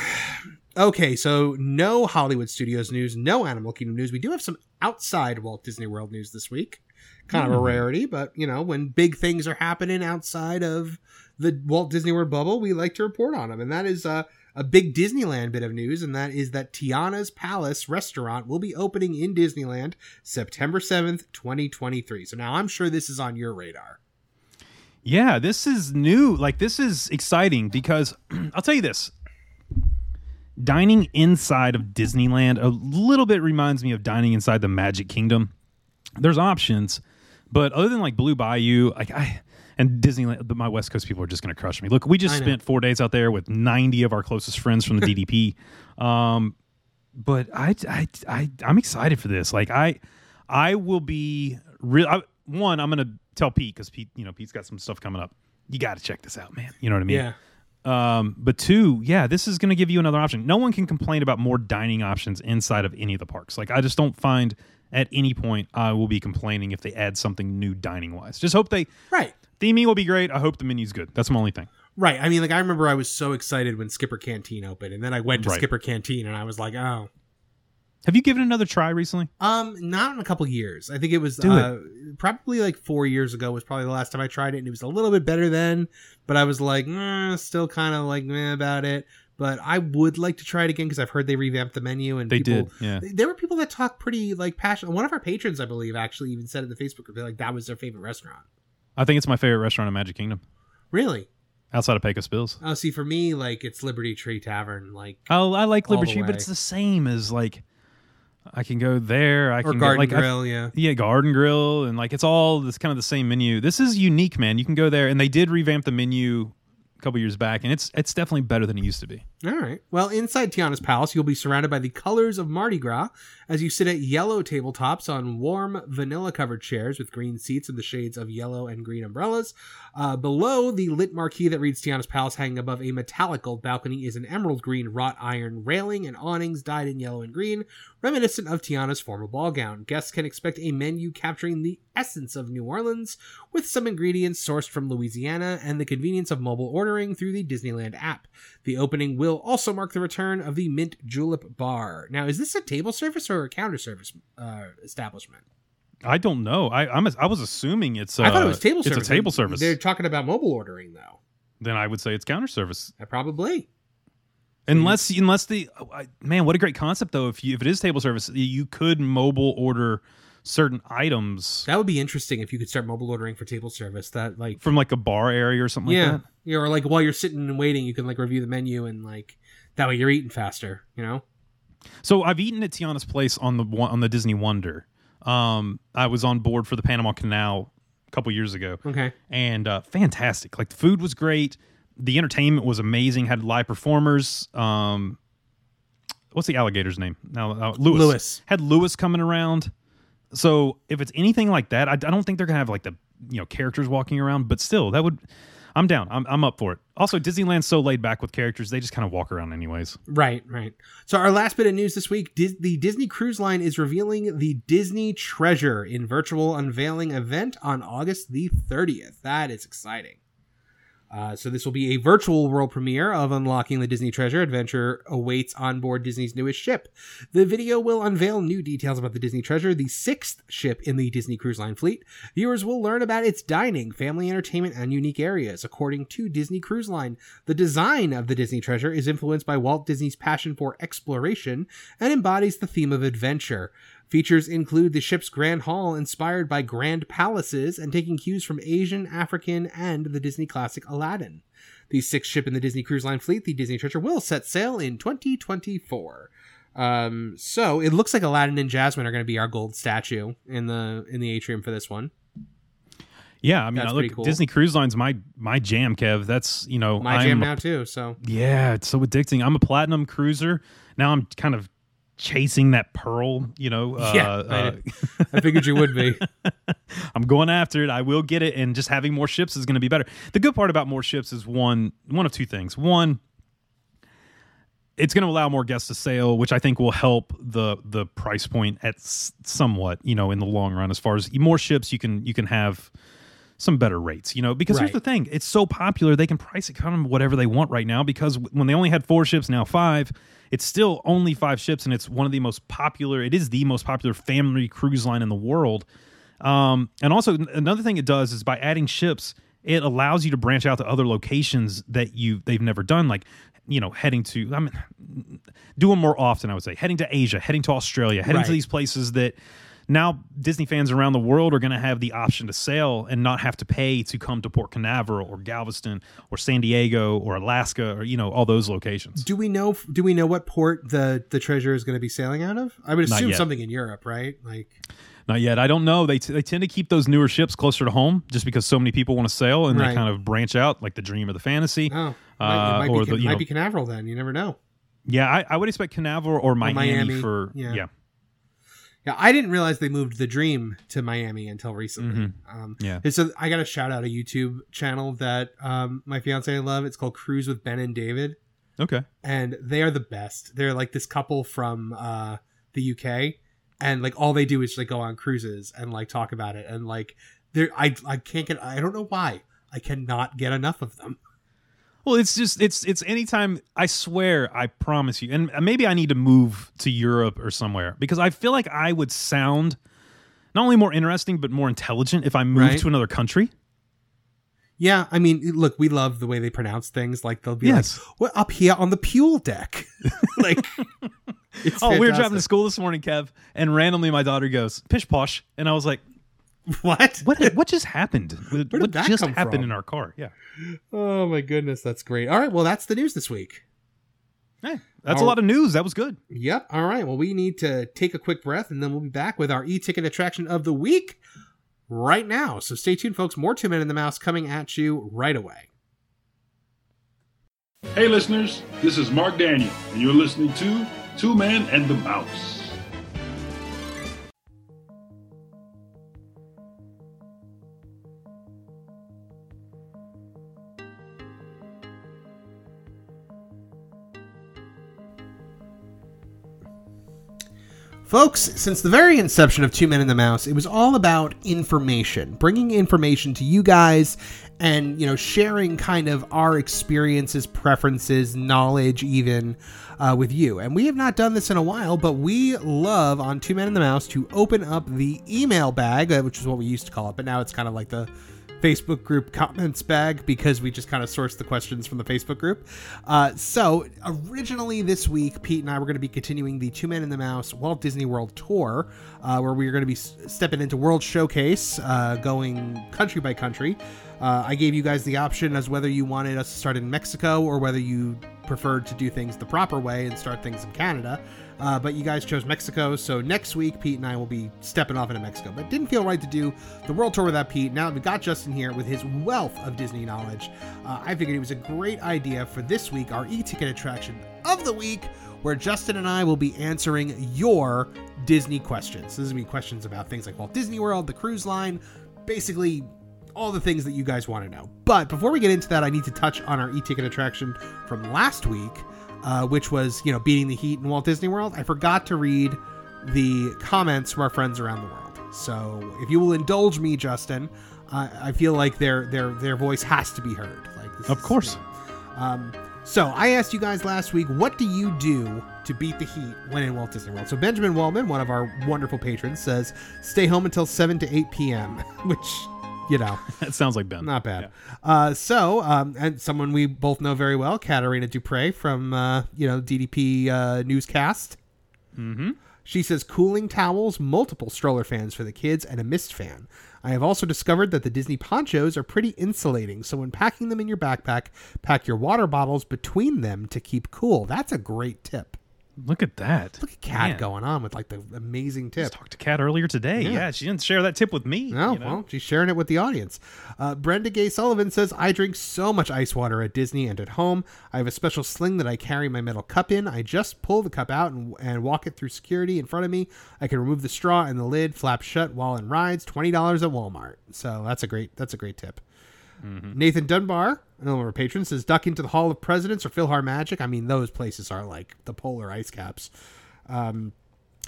okay, so no Hollywood Studios news, no Animal Kingdom news. We do have some outside Walt Disney World news this week. Kind of a Hmm. rarity, but you know, when big things are happening outside of the Walt Disney World bubble, we like to report on them. And that is uh, a big Disneyland bit of news, and that is that Tiana's Palace restaurant will be opening in Disneyland September 7th, 2023. So now I'm sure this is on your radar. Yeah, this is new. Like this is exciting because I'll tell you this. Dining inside of Disneyland a little bit reminds me of dining inside the Magic Kingdom. There's options, but other than like Blue Bayou, like I and Disneyland. But my West Coast people are just going to crush me. Look, we just spent four days out there with ninety of our closest friends from the DDP. Um, but I, I, I, I'm excited for this. Like I, I will be real. I, one, I'm going to tell Pete because Pete, you know, Pete's got some stuff coming up. You got to check this out, man. You know what I mean? Yeah. Um, but two, yeah, this is going to give you another option. No one can complain about more dining options inside of any of the parks. Like, I just don't find at any point I will be complaining if they add something new dining wise. Just hope they Right. Theming will be great. I hope the menu's good. That's my only thing. Right. I mean, like I remember I was so excited when Skipper Canteen opened, and then I went to Right. Skipper Canteen, and I was like, oh, Have you given it another try recently? um, not in a couple years. I think it was Do uh, probably like four years ago was probably the last time I tried it, and it was a little bit better then. But I was like, mm, still kind of like meh about it. But I would like to try it again because I've heard they revamped the menu and They people, did. Yeah. There were people that talk pretty like passionate. One of our patrons, I believe, actually even said in the Facebook group like that was their favorite restaurant. I think it's my favorite restaurant in Magic Kingdom Really? outside of Pecos Bills. Oh, see, for me, like it's Liberty Tree Tavern, like Oh, I like All the Liberty, but it's the same as like I can go there. I or can Garden go, like I- Grill, yeah. yeah, Garden Grill, and like it's all this kind of the same menu. This is unique, man. You can go there, and they did revamp the menu a couple years back, and it's it's definitely better than it used to be. All right. Well, inside Tiana's Palace, you'll be surrounded by the colors of Mardi Gras as you sit at yellow tabletops on warm vanilla covered chairs with green seats and the shades of yellow and green umbrellas. Uh, below the lit marquee that reads Tiana's Palace, hanging above a metallic gold balcony, is an emerald green wrought iron railing and awnings dyed in yellow and green, reminiscent of Tiana's formal ball gown. Guests can expect a menu capturing the essence of New Orleans, with some ingredients sourced from Louisiana and the convenience of mobile ordering through the Disneyland app. The opening will also mark the return of the Mint Julep Bar. Now, is this a table service or a counter service uh, establishment? I don't know. I I'm I was assuming it's. Uh, I thought it was table it's service. a table service. They're talking about mobile ordering, though. Then I would say it's counter service. Uh, probably. Unless unless the oh, I, man, what a great concept though. If you if it is table service, you could mobile order certain items That would be interesting if you could start mobile ordering for table service. That like from like a bar area or something yeah, like that. yeah, or like while you're sitting and waiting, you can like review the menu and like that way you're eating faster. You know. So I've eaten at Tiana's place on the on the Disney Wonder. Um, I was on board for the Panama Canal a couple years ago, Okay. and uh, fantastic. Like the food was great, the entertainment was amazing. Had live performers. Um, what's the alligator's name? Now, uh, Louis. Louis. had Louis coming around. So if it's anything like that, I, I don't think they're gonna have like the you know characters walking around, but still, that would. I'm down. I'm, I'm up for it. Also, Disneyland's so laid back with characters; they just kind of walk around anyways. Right, right. So our last bit of news this week: the Disney Cruise Line is revealing the Disney Treasure in virtual unveiling event on August the 30th. That is exciting. Uh, so this will be a virtual world premiere of unlocking the Disney Treasure. Adventure awaits on board Disney's newest ship. The video will unveil new details about the Disney Treasure, the sixth ship in the Disney Cruise Line fleet. Viewers will learn about its dining, family entertainment, and unique areas. According to Disney Cruise Line, the design of the Disney Treasure is influenced by Walt Disney's passion for exploration and embodies the theme of adventure. Features include the ship's Grand Hall, inspired by grand palaces and taking cues from Asian, African, and the Disney classic Aladdin. The sixth ship in the Disney Cruise Line fleet, the Disney Treasure, will set sail in 2024. Um, so it looks like Aladdin and Jasmine are going to be our gold statue in the in the atrium for this one. Yeah, I mean, I look, cool. Disney Cruise Line's my my jam, Kev. That's you know, My I'm jam now too. So Yeah, it's so addicting. I'm a platinum cruiser now. I'm kind of chasing that pearl. You know, uh, Yeah, I uh, I figured you would be. I'm going after it. I will get it, and just having more ships is going to be better. The good part about more ships is one one of two things. One, it's going to allow more guests to sail, which I think will help the the price point at s- somewhat, you know, in the long run. As far as more ships, you can you can have some better rates, you know, because here's the thing: it's so popular they can price it kind of whatever they want right now. Because when they only had four ships, now five, it's still only five ships, and it's one of the most popular. It is the most popular family cruise line in the world. Um, and also another thing it does is by adding ships, it allows you to branch out to other locations that you they've never done, like you know heading to I mean do them more often. I would say heading to Asia, heading to Australia, heading to these places that now Disney fans around the world are going to have the option to sail and not have to pay to come to Port Canaveral or Galveston or San Diego or Alaska or you know all those locations. Do we know? Do we know what port the the treasure is going to be sailing out of? I would assume something in Europe, right? Like Not yet. I don't know. They t- they tend to keep those newer ships closer to home, just because so many people want to sail, and Right. they kind of branch out, like the Dream or the Fantasy. Oh, might, Uh, it might, or be, the, you might know- be Canaveral then. You never know. Yeah, I, I would expect Canaveral or Miami, Miami, for yeah. yeah. Yeah, I didn't realize they moved the Dream to Miami until recently. Um, Yeah. so I got to shout out a YouTube channel that um, my fiance and I love. It's called Cruise with Ben and David, Okay. and they are the best. They're like this couple from uh, the UK, and like all they do is like go on cruises and like talk about it, and like they're I I can't get I don't know why I cannot get enough of them. Well, it's just it's it's anytime I swear, I promise you, and maybe I need to move to Europe or somewhere because I feel like I would sound not only more interesting but more intelligent if I moved Right. to another country. Yeah, I mean, look, we love the way they pronounce things. Like they'll be Yes. like, "We're up here on the Pule deck." like, it's Oh, we were driving to school this morning, Kev, and randomly my daughter goes pish posh, and I was like, What? "What? what just happened? What, did what that just come happened from? in our car?" Yeah, Oh my goodness, that's great. All right, well, that's the news this week. hey, that's Our- a lot of news. That was good. Yep. All right. Well, we need to take a quick breath, and then we'll be back with our e-ticket attraction of the week right now. So stay tuned, folks. More Two Men and the Mouse coming at you right away. Hey, listeners, this is Mark Daniel, and you're listening to Two Men and the Mouse. Folks, since the very inception of Two Men and the Mouse, it was all about information, bringing information to you guys and, you know, sharing kind of our experiences, preferences, knowledge, even uh, with you. And we have not done this in a while, but we love on Two Men and the Mouse to open up the email bag, uh, which is what we used to call it, but now it's kind of like the Facebook group comments bag because we just kind of source the questions from the Facebook group. Uh, so originally this week, Pete and I were going to be continuing the Two Men and the Mouse Walt Disney World tour, uh, where we are going to be stepping into World Showcase, uh, going country by country. Uh, I gave you guys the option as whether you wanted us to start in Mexico or whether you preferred to do things the proper way and start things in Canada. Uh, but you guys chose Mexico, so next week Pete and I will be stepping off into Mexico. But didn't feel right to do the world tour without Pete. Now that we got Justin here with his wealth of Disney knowledge, uh, I figured it was a great idea for this week, our e-ticket attraction of the week, where Justin and I will be answering your Disney questions. This is gonna be questions about things like Walt Disney World, the cruise line, basically all the things that you guys want to know. But before we get into that, I need to touch on our e-ticket attraction from last week, uh, which was you know beating the heat in Walt Disney World. I forgot to read the comments from our friends around the world. So if you will indulge me, Justin, I I feel like their their their voice has to be heard. Like this Of course. um, so I asked you guys last week, what do you do to beat the heat when in Walt Disney World? So Benjamin Wellman, one of our wonderful patrons, says stay home until 7 to 8 p.m., which, you know, That sounds like Ben. not bad. Uh, so, um, and someone we both know very well, Katarina Dupre from, uh, you know, DDP uh, Newscast. Mm-hmm. She says cooling towels, multiple stroller fans for the kids, and a mist fan. I have also discovered that the Disney ponchos are pretty insulating, so when packing them in your backpack, pack your water bottles between them to keep cool. That's a great tip. Look at that. Look at Kat Man. going on with like the amazing tip. Just talked to Kat earlier today. Yeah. Yeah. she didn't share that tip with me. No, you know? well, she's sharing it with the audience. Uh, Brenda Gay Sullivan says, I drink so much ice water at Disney and at home. I have a special sling that I carry my metal cup in. I just pull the cup out and, and walk it through security in front of me. I can remove the straw and the lid, flap shut while in rides. $20 at Walmart. So that's a great, that's a great tip. Nathan Dunbar, another one of our patrons, says duck into the Hall of Presidents or PhilharMagic. I mean, those places are like the polar ice caps. Um,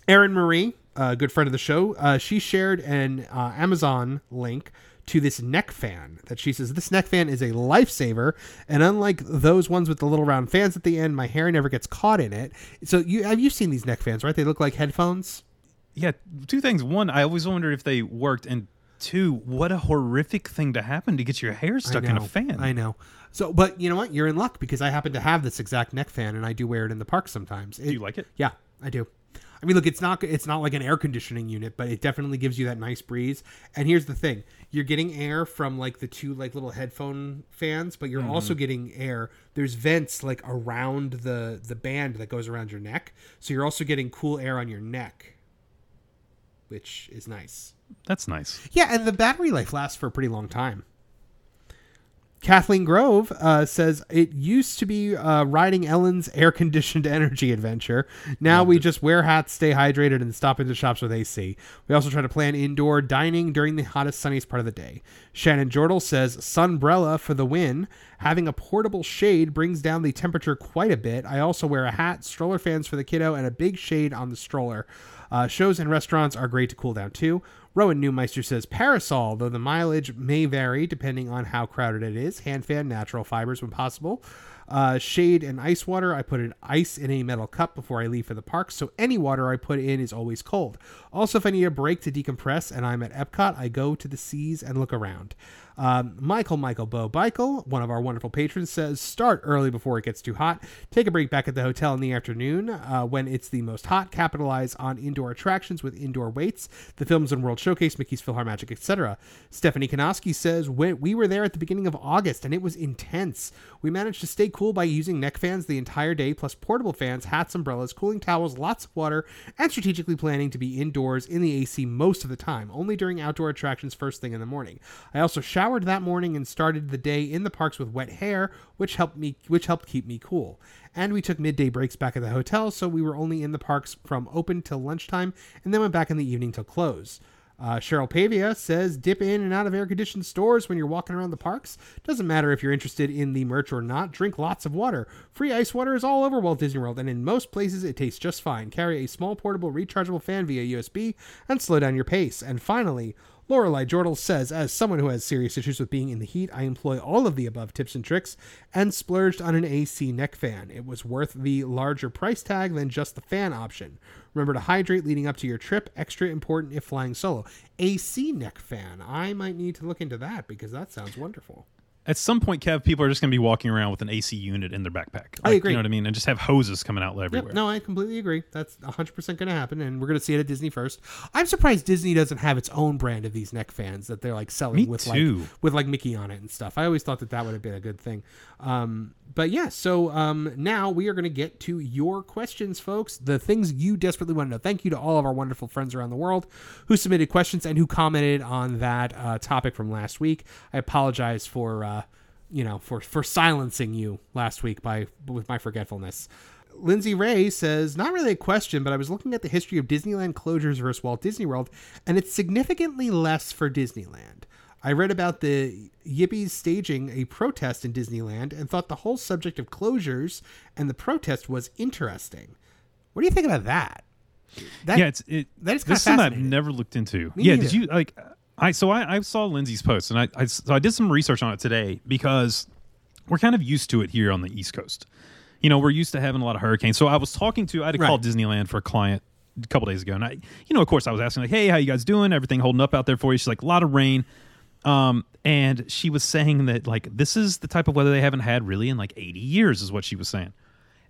Erin Marie, a good friend of the show, uh, she shared an uh, Amazon link to this neck fan that she says this neck fan is a lifesaver and unlike those ones with the little round fans at the end my hair never gets caught in it so you have you seen these neck fans right they look like headphones Yeah, two things. One, I always wondered if they worked, and two, what a horrific thing to happen to get your hair stuck in a fan. I know. So, but you know what? You're in luck because I happen to have this exact neck fan, and I do wear it in the park sometimes. Do you like it? Yeah, I do. I mean, look, it's not it's not like an air conditioning unit, but it definitely gives you that nice breeze. And here's the thing: you're getting air from like the two like little headphone fans, but you're also Mm-hmm. getting air. There's vents like around the the band that goes around your neck, so you're also getting cool air on your neck. which is nice. That's nice. Yeah, and the battery life lasts for a pretty long time. Kathleen Grove uh, says it used to be uh, riding Ellen's air conditioned energy adventure. Now we just wear hats, stay hydrated, and stop into shops with AC. We also try to plan indoor dining during the hottest, sunniest part of the day. Shannon Jordal says sunbrella for the win. Having a portable shade brings down the temperature quite a bit. I also wear a hat, stroller fans for the kiddo, and a big shade on the stroller. Uh, shows and restaurants are great to cool down too. Rowan Newmeister says parasol, though the mileage may vary depending on how crowded it is. Hand fan, natural fibers when possible. Uh, shade and ice water. I put an ice in a metal cup before I leave for the park, so any water I put in is always cold. Also, if I need a break to decompress and I'm at Epcot, I go to the seas and look around. Um, Michael Michael Bo Michael, one of our wonderful patrons, says start early before it gets too hot. Take a break back at the hotel in the afternoon uh, when it's the most hot. Capitalize on indoor attractions with indoor weights, the Films and World Showcase, Mickey's PhilharMagic, etc. Stephanie Kanoski says we were there at the beginning of August and it was intense. We managed to stay cool by using neck fans the entire day, plus portable fans, hats, umbrellas, cooling towels, lots of water, and strategically planning to be indoors in the AC most of the time, only during outdoor attractions first thing in the morning. I also showered that morning and started the day in the parks with wet hair, which helped me which helped keep me cool. And we took midday breaks back at the hotel, so we were only in the parks from open till lunchtime, and then went back in the evening till close. Uh, Cheryl Pavia says dip in and out of air conditioned stores when you're walking around the parks. Doesn't matter if you're interested in the merch or not, drink lots of water. Free ice water is all over Walt Disney World, and in most places it tastes just fine. Carry a small portable rechargeable fan via USB and slow down your pace. And finally, Lorelei Jordal says, as someone who has serious issues with being in the heat, I employ all of the above tips and tricks and splurged on an AC neck fan. It was worth the larger price tag than just the fan option. Remember to hydrate leading up to your trip, extra important if flying solo. AC neck fan. I might need to look into that because that sounds wonderful. At some point, Kev, people are just going to be walking around with an AC unit in their backpack. I agree. You know what I mean? And just have hoses coming out Yep, everywhere. no, I completely agree. That's 100% going to happen, and we're going to see it at Disney first. I'm surprised Disney doesn't have its own brand of these neck fans that they're like selling Me with too. like with like Mickey on it and stuff. I always thought that that would have been a good thing. Um, but yeah, so um, now we are going to get to your questions, folks. The things you desperately want to know. Thank you to all of our wonderful friends around the world who submitted questions and who commented on that uh, topic from last week. I apologize for. Uh, you know, for for silencing you last week by with my forgetfulness. Lindsay Ray says, not really a question, but I was looking at the history of Disneyland closures versus Walt Disney World, and it's significantly less for Disneyland. I read about the Yippies staging a protest in Disneyland and thought the whole subject of closures and the protest was interesting. What do you think about that? That yeah, it's it. that is kinda this is something I've never looked into. Me yeah, neither. did you like? I so I, I saw Lindsay's post and I, I so I did some research on it today because we're kind of used to it here on the East Coast. You know, we're used to having a lot of hurricanes. So I was talking to I had to call Disneyland for a client a couple days ago, and I, you know, of course, I was asking like, "Hey, how you guys doing? Everything holding up out there for you?" She's like, "A lot of rain." Um, and she was saying that like this is the type of weather they haven't had really in like 80 years, is what she was saying.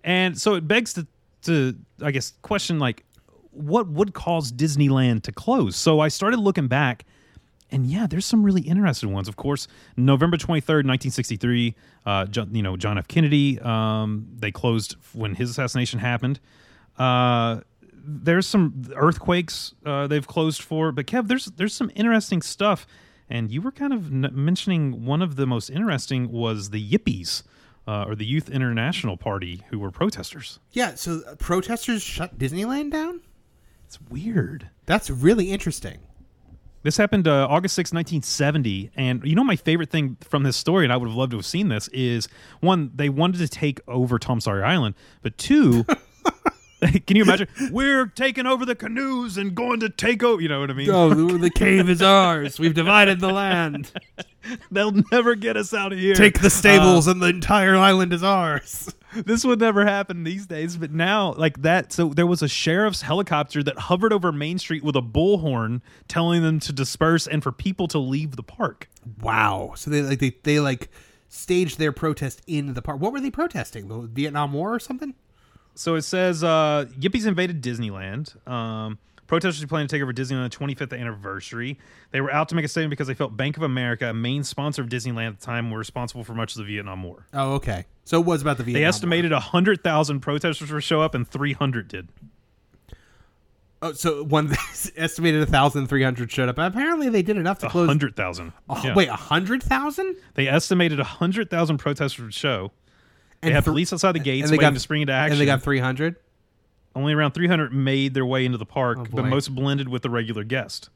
And so it begs to, to I guess, question like, what would cause Disneyland to close? So I started looking back, and yeah, there's some really interesting ones. Of course, November 23rd, 1963, uh, John, you know, John F. Kennedy, um, they closed when his assassination happened. Uh, there's some earthquakes uh, they've closed for, but Kev, there's there's some interesting stuff. And you were kind of n- mentioning one of the most interesting was the Yippies, uh, or the Youth International Party, who were protesters. Yeah, so uh, protesters shut Disneyland down? It's weird. That's really interesting. This happened uh, August 6, 1970. And you know, my favorite thing from this story, and I would have loved to have seen this, is one, they wanted to take over Tom Sawyer Island, but two, can you imagine? We're taking over the canoes and going to take over. You know what I mean? Oh, the, the cave is ours. We've divided the land. They'll never get us out of here. Take the stables, uh, and the entire island is ours. this would never happen these days, but now, like that. So there was a sheriff's helicopter that hovered over Main Street with a bullhorn telling them to disperse and for people to leave the park. Wow. So they like they, they like staged their protest in the park. What were they protesting? The Vietnam War or something? So it says uh, Yippies invaded Disneyland. Um, protesters planning to take over Disneyland 25th anniversary. They were out to make a statement because they felt Bank of America, a main sponsor of Disneyland at the time, were responsible for much of the Vietnam War. Oh, okay. So it was about the Vietnam. They War. estimated 100,000 protesters would show up, and 300 did. Oh, so one estimated a thousand three hundred showed up. Apparently, they did enough to close. hundred thousand. a- Yeah. Wait, a hundred thousand? They estimated a hundred thousand protesters would show. They And had thr- police outside the gates and they waiting got- to spring into action. And they got three hundred. Only around 300 made their way into the park, Oh, but most blended with the regular guest.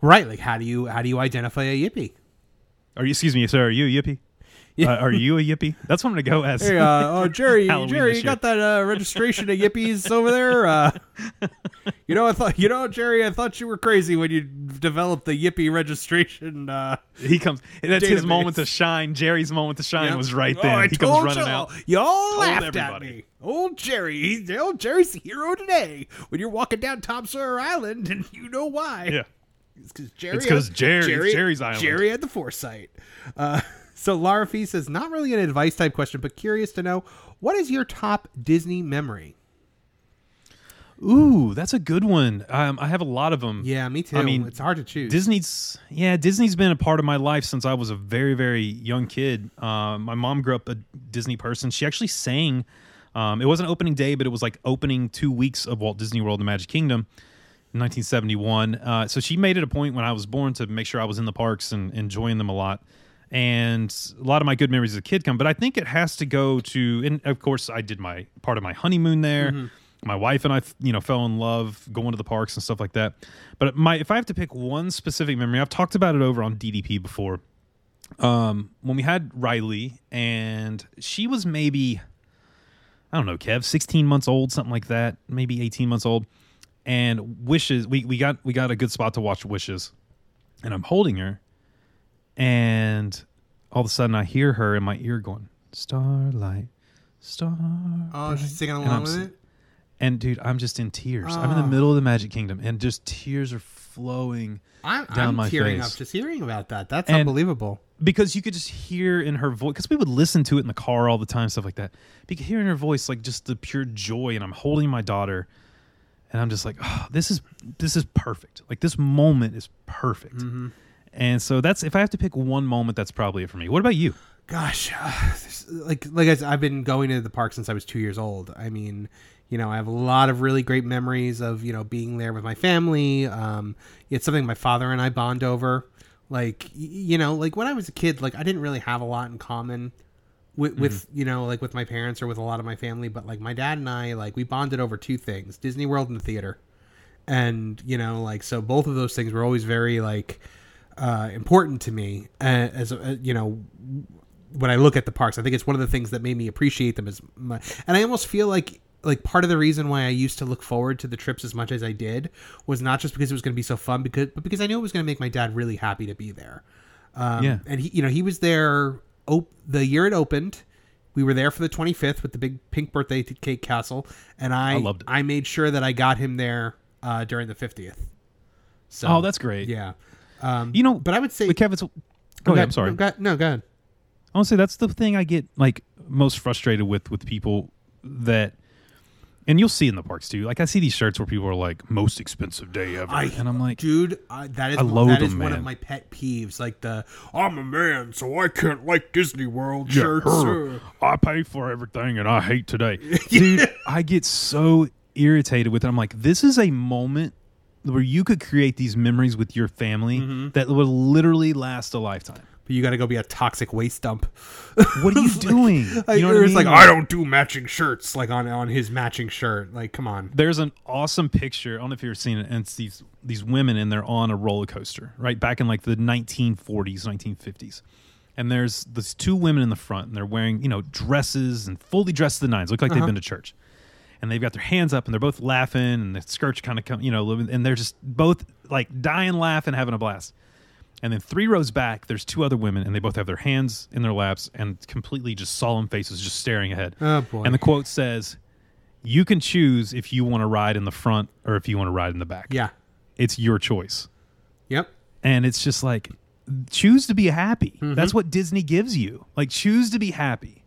Right. Like, how do you how do you identify a yippie? Are you? Excuse me, sir. Are you a yippie? Uh, are you a yippie? That's what I'm gonna go as. Hey, uh, oh Jerry, Halloween Jerry, you got that uh, registration of yippies over there? Uh, you know, I thought, you know, Jerry, I thought you were crazy when you developed the yippie registration. Uh, he comes. That's his moment to shine. Jerry's moment to shine Yep. was right Oh, he comes running y'all. out. Y'all laughed at me. Old Jerry, he's old Jerry's the hero today. When you're walking down Tom Sawyer Island, and you know why. Yeah. It's because Jerry. It's 'cause had- Jerry- it's Jerry's island. Jerry had the foresight. Uh, so Lara Fee says, not really an advice type question, but curious to know what is your top Disney memory? Ooh, that's a good one. Um, I have a lot of them. Yeah, me too. I mean, it's hard to choose. Disney's yeah, Disney's been a part of my life since I was a very very young kid. Um, my mom grew up a Disney person. She actually sang. Um, it wasn't opening day, but it was like opening two weeks of Walt Disney World: and Magic Kingdom. in 1971. Uh, so she made it a point when I was born to make sure I was in the parks and enjoying them a lot. And a lot of my good memories as a kid come, but I think it has to go to, and of course, I did my part of my honeymoon there. My wife and I, you know, fell in love going to the parks and stuff like that. But my, if I have to pick one specific memory, I've talked about it over on DDP before. Um, when we had Riley, and she was maybe, I don't know, Kev, 16 months old, something like that, maybe 18 months old. And Wishes, we, we got we got a good spot to watch Wishes. And I'm holding her, and all of a sudden I hear her in my ear going, Starlight, Star. oh, she's singing And along with it. And dude, I'm just in tears. I'm in the Oh. middle of the Magic Kingdom, and just tears are flowing I'm, down I'm my tearing face. up just hearing about that. That's And- unbelievable. because you could just hear in her voice because we would listen to it in the car all the time stuff like that you could hear in her voice like just the pure joy and i'm holding my daughter and i'm just like oh, this is this is perfect like this moment is perfect Mm-hmm. And so that's if i have to pick one moment that's probably it for me what about you Gosh, uh, like like I said, I've been going to the park since I was two years old. I mean, you know, I have a lot of really great memories of you know being there with my family. Um, it's something my father and I bond over. Like you know, like when I was a kid, like I didn't really have a lot in common with, with you know like with my parents or with a lot of my family, but like my dad and I, like we bonded over two things: Disney World and the theater. And you know, like so, both of those things were always very like uh, important to me uh, as a, you know when I look at the parks. I think it's one of the things that made me appreciate them as much. And I almost feel like like part of the reason why I used to look forward to the trips as much as I did was not just because it was going to be so fun, because but because I knew it was going to make my dad really happy to be there. Um, Yeah. and he, you know, he was there op- the year it opened. We were there for the 25th with the big pink birthday cake castle, and I I loved it. I made sure that I got him there uh, during the 50th. So oh that's great yeah. Um, you know but I would say but kev it's go ahead i'm sorry No, go, no, go ahead. I want to say that's the thing I get like most frustrated with with people that, and you'll see in the parks too. Like I see these shirts where people are like most expensive day ever, I- and I'm like, dude I, that is I loathe that is them, one of my pet peeves like the i'm a man so i can't like disney world Yeah, shirts her. uh." I pay for everything and I hate today. Dude, I get so irritated with it. I'm like, this is a moment where you could create these memories with your family Mm-hmm. that would literally last a lifetime. but you got to go be a toxic waste dump What are you doing? I, You know what I it's like i don't do matching shirts like on on his matching shirt like come on There's an awesome picture. I don't know if you've ever seen it. And it's these these women and they're on a roller coaster, right? Back in like the 1940s, 1950s. And there's these two women in the front, and they're wearing, you know, dresses and fully dressed to the nines, look like they've been to church. And they've got their hands up, and they're both laughing, and the skirts kind of come, you know, and they're just both like dying laughing, having a blast. And then three rows back, there's two other women, and they both have their hands in their laps and completely just solemn faces, just staring ahead. Oh, boy. And the quote says, "You can choose if you want to ride in the front or if you want to ride in the back. yeah It's your choice." yep And it's just like, choose to be happy. Mm-hmm. That's what Disney gives you. Like, choose to be happy.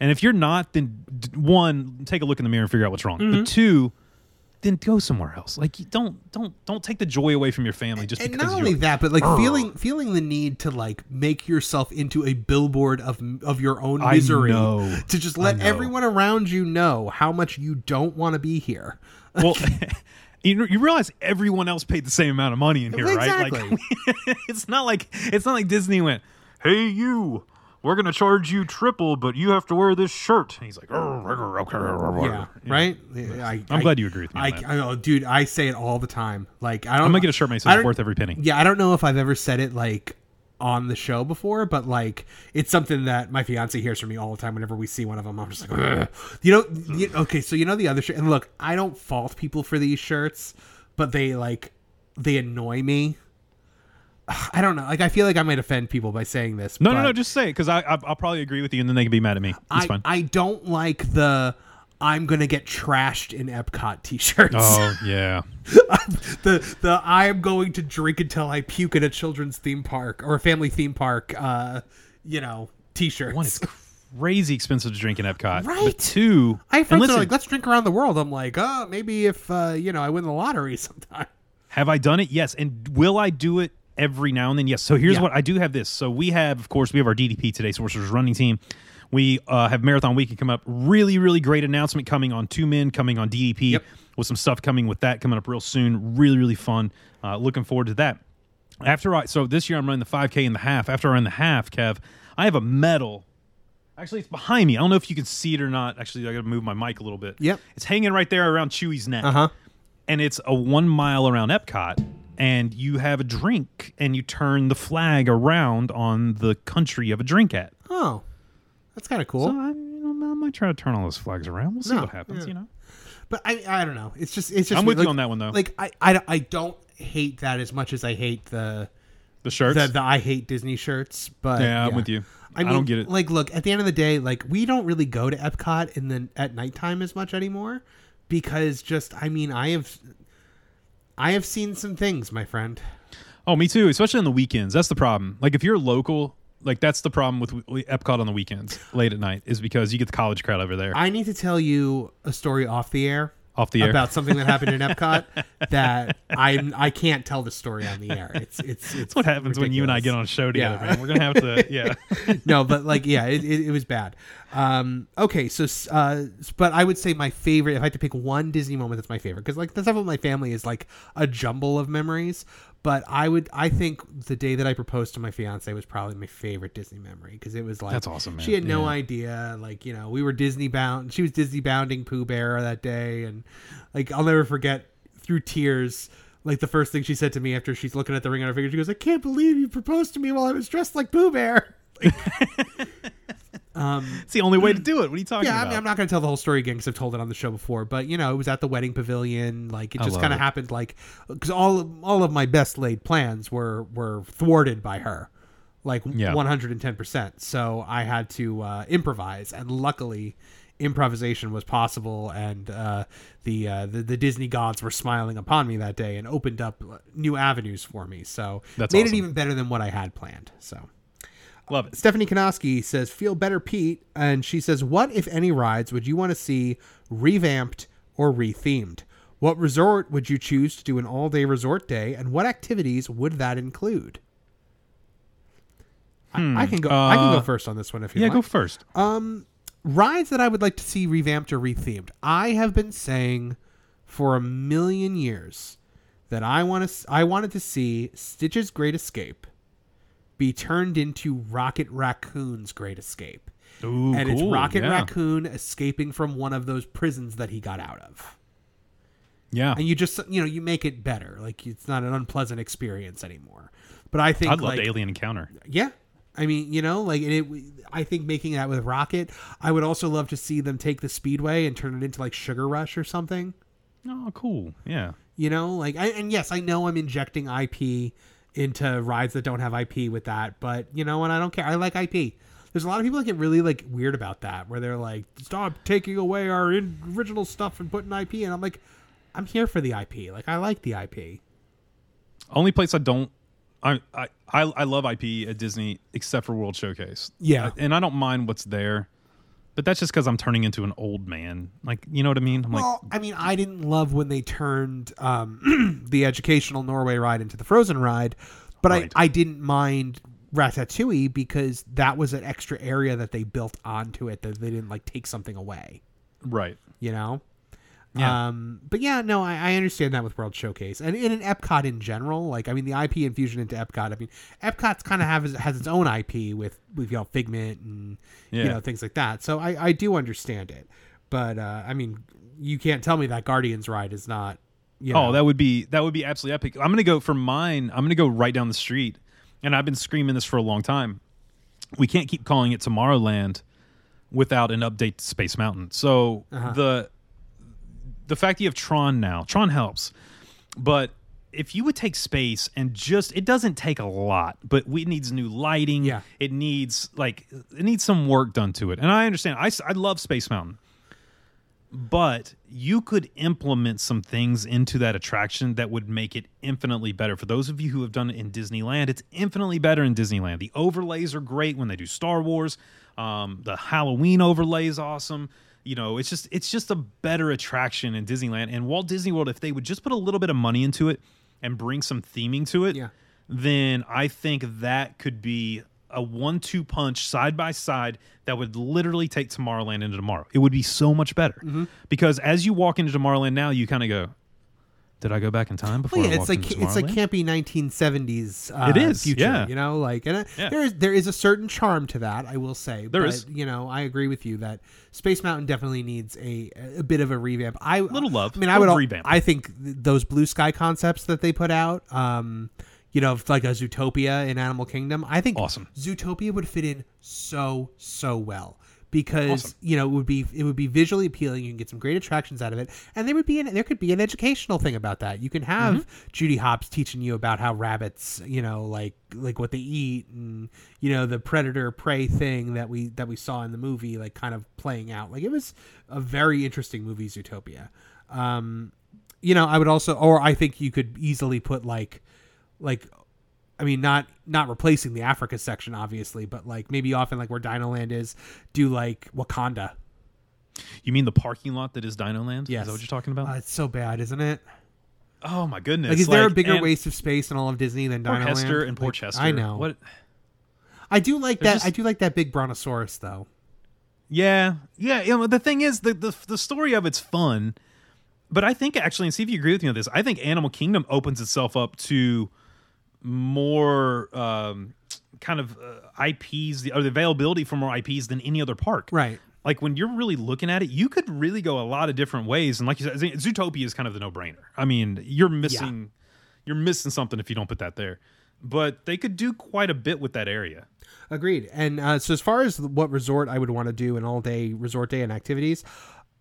And if you're not, then one, take a look in the mirror and figure out what's wrong. Mm-hmm. But two, then go somewhere else. Like, you don't, don't, don't take the joy away from your family just and because not you're only that but like feeling feeling the need to like make yourself into a billboard of of your own misery to just let everyone around you know how much you don't want to be here well You, you realize everyone else paid the same amount of money in here, right? Exactly. Like, it's not like it's not like Disney went, "Hey, you, we're gonna charge you triple, but you have to wear this shirt." And he's like, "Oh, okay, Yeah, right. I, I'm I- glad you agree with me. I, on that. I know, dude. I say it all the time. Like I don't. I'm gonna get a shirt I myself don't- worth every penny. Yeah, I don't know if I've ever said it like on the show before, but like it's something that my fiance hears from me all the time. Whenever we see one of them, I'm just like, "Ugh." you know, you, okay. So you know the other shirt, and look, I don't fault people for these shirts, but they like they annoy me. I don't know. Like I feel like I might offend people by saying this. No, no, no. Just say it because I, I I'll probably agree with you, and then they can be mad at me. It's I, fine. I don't like the I'm gonna get trashed in Epcot T-shirts. oh yeah. the the I am going to drink until I puke at a children's theme park or a family theme park. Uh, you know, T-shirts. One, it's crazy expensive to drink in Epcot. Right. But two, I have friends listen, are like, let's drink around the world. I'm like, oh, maybe if uh, you know I win the lottery sometime. Have I done it? Yes. And will I do it every now and then? Yes. So here's Yeah. what I do have this. So we have, of course, we have our DDP today, Sorcerer's running team. We uh, have Marathon Weekend coming up. Really, really great announcement coming on Two Men, coming on DDP, Yep. with some stuff coming with that coming up real soon. Really, really fun. Uh, looking forward to that. After I, so this year I'm running the 5K and the half. After I run the half, Kev, I have a medal. Actually, it's behind me. I don't know if you can see it or not. Actually, I got to move my mic a little bit. Yep. It's hanging right there around Chewy's neck Uh huh. and it's a one mile around Epcot, and you have a drink, and you turn the flag around on the country of a drink at. Oh, that's kind of cool. So I, you know, I might try to turn all those flags around. We'll see No, what happens. yeah. You know, but I I don't know. It's just it's just I'm with like- you on that one though. Like I, I I don't hate that as much as I hate the the shirts. the, the I hate Disney shirts. But yeah, I'm with you. I, I, don't get it. Like, look, at the end of the day, like we don't really go to Epcot in the at nighttime as much anymore because just I mean I have I have seen some things, my friend. oh, me too. Especially on the weekends. That's the problem. Like if you're local. Like that's the problem with Epcot on the weekends, late at night, is because you get the college crowd over there, I need to tell you a story off the air off the air. about something that happened in Epcot that I I can't tell the story on the air. It's it's it's what happens when you and I get on a show together, Yeah. man. We're gonna have to, yeah. no, but like, yeah, it, it, it was bad. Um, okay, so, uh, but I would say my favorite, if I had to pick one Disney moment that's my favorite, because like the stuff with my family is like a jumble of memories. But I would, I think the day that I proposed to my fiance was probably my favorite Disney memory because it was like That's awesome, man. She had no Yeah. idea, like you know, we were Disney bound. She was Disney bounding Pooh Bear that day, and like I'll never forget through tears. Like the first thing she said to me after she's looking at the ring on her finger, she goes, "I can't believe you proposed to me while I was dressed like Pooh Bear." It's the only way to do it. What are you talking Yeah, I about? mean, I'm not going to tell the whole story again because I've told it on the show before. But you know, it was at the wedding pavilion. Like it I just kind of happened. Like because all of, all of my best laid plans were were thwarted by her, like Yeah. 110. percent So I had to uh, improvise, and luckily, improvisation was possible, and uh, the, uh, the the Disney gods were smiling upon me that day and opened up new avenues for me. So That's made awesome. it even better than what I had planned. So. Love it. Stephanie Kanoski says, "Feel better, Pete," and she says, "What if any rides would you want to see revamped or rethemed? What resort would you choose to do an all-day resort day, and what activities would that include?" I, I can go. I can go Uh, first on this one if you Yeah, like. go first. Um, rides that I would like to see revamped or rethemed. I have been saying for a million years that I want to I wanted to see Stitch's Great Escape be turned into Rocket Raccoon's Great Escape. Ooh, and it's Rocket yeah. Raccoon escaping from one of those prisons that he got out of. Yeah, And you just you know, you make it better. Like it's not an unpleasant experience anymore. But I think I'd love like the alien encounter. yeah. I mean, you know, like it, I think making that with Rocket, I would also love to see them take the Speedway and turn it into like Sugar Rush or something. Oh, cool. Yeah. You know, like, I, and yes, I know I'm injecting IP into rides that don't have IP with that, but you know what? I don't care. I like IP. There's a lot of people that get really like weird about that, where they're like, "Stop taking away our in- original stuff and putting IP." And I'm like, I'm here for the IP. Like, I like the IP. Only place I don't. I, I I I love IP at Disney except for World Showcase. Yeah. I- and I don't mind what's there, but that's just because I'm turning into an old man. Like you know what I mean? I'm like, Well, I mean, I didn't love when they turned um, the educational Norway ride into the Frozen ride, but Right. I, I didn't mind Ratatouille because that was an extra area that they built onto it that they didn't like take something away. right. You know, Yeah. Um, but yeah, no, I, I understand that with World Showcase and, in Epcot in general. Like, I mean, the IP infusion into Epcot. I mean, Epcot's kind of have has its own IP with with you know Figment and you know things like that. So I I do understand it. But uh, I mean, you can't tell me that Guardians ride is not. You know, Oh, that would be that would be absolutely epic. I'm gonna go for mine. I'm gonna go right down the street, and I've been screaming this for a long time. We can't keep calling it Tomorrowland without an update to Space Mountain. So the the fact that you have Tron now, Tron helps, but if you would take space and just it doesn't take a lot, but we, it needs new lighting. Yeah. it needs like it needs some work done to it. And I understand. i, I love Space Mountain but you could implement some things into that attraction that would make it infinitely better. For those of you who have done it in Disneyland, it's infinitely better in Disneyland. The overlays are great when they do Star Wars. Um, the Halloween overlay is awesome. You know, it's just it's just a better attraction in Disneyland. And Walt Disney World, if they would just put a little bit of money into it and bring some theming to it, Yeah. then I think that could be a one-two punch side by side that would literally take Tomorrowland into tomorrow. It would be so much better Mm-hmm. because as you walk into Tomorrowland now, you kind of go, "Did I go back in time before?" Well, yeah, it's like it's like Tomorrowland?" campy 1970s. Uh, It is, future, yeah. You know, like and uh, Yeah. there is there is a certain charm to that. I will say There but, is. You know, I agree with you that Space Mountain definitely needs a a bit of a revamp. I Little love, I mean, I would. revamp. I think those blue sky concepts that they put out. Um, you know, like a Zootopia in Animal Kingdom. I think Awesome. Zootopia would fit in so so well because Awesome. you know it would be it would be visually appealing. You can get some great attractions out of it, and there would be an, there could be an educational thing about that. You can have Mm-hmm. Judy Hopps teaching you about how rabbits, you know, like like what they eat, and you know the predator prey thing that we that we saw in the movie, like kind of playing out. Like it was a very interesting movie, Zootopia. Um, you know, I would also, or I think you could easily put like like I mean not not replacing the Africa section obviously, but like maybe often like where Dino Land is, do like Wakanda. You mean the parking lot that is Dino Land? Yes. Is that what you're talking about? Uh, it's so bad, isn't it? oh my goodness! Like is there a bigger waste of space in all of Disney than Dino Port Hester and Port Like, Chester? I know. What? I do like There's that. just- I do like that big brontosaurus though. Yeah, yeah. You know, the thing is, the, the the story of it's fun, but I think actually, and see if you agree with me on this. I think Animal Kingdom opens itself up to more um, kind of uh, IPs, the, or the availability for more IPs than any other park. Right. Like when you're really looking at it, you could really go a lot of different ways. And like you said, Zootopia is kind of the no-brainer. I mean, you're missing, you're missing something if you don't put that there. But they could do quite a bit with that area. Agreed. And uh, so, as far as what resort I would want to do an all day resort day and activities,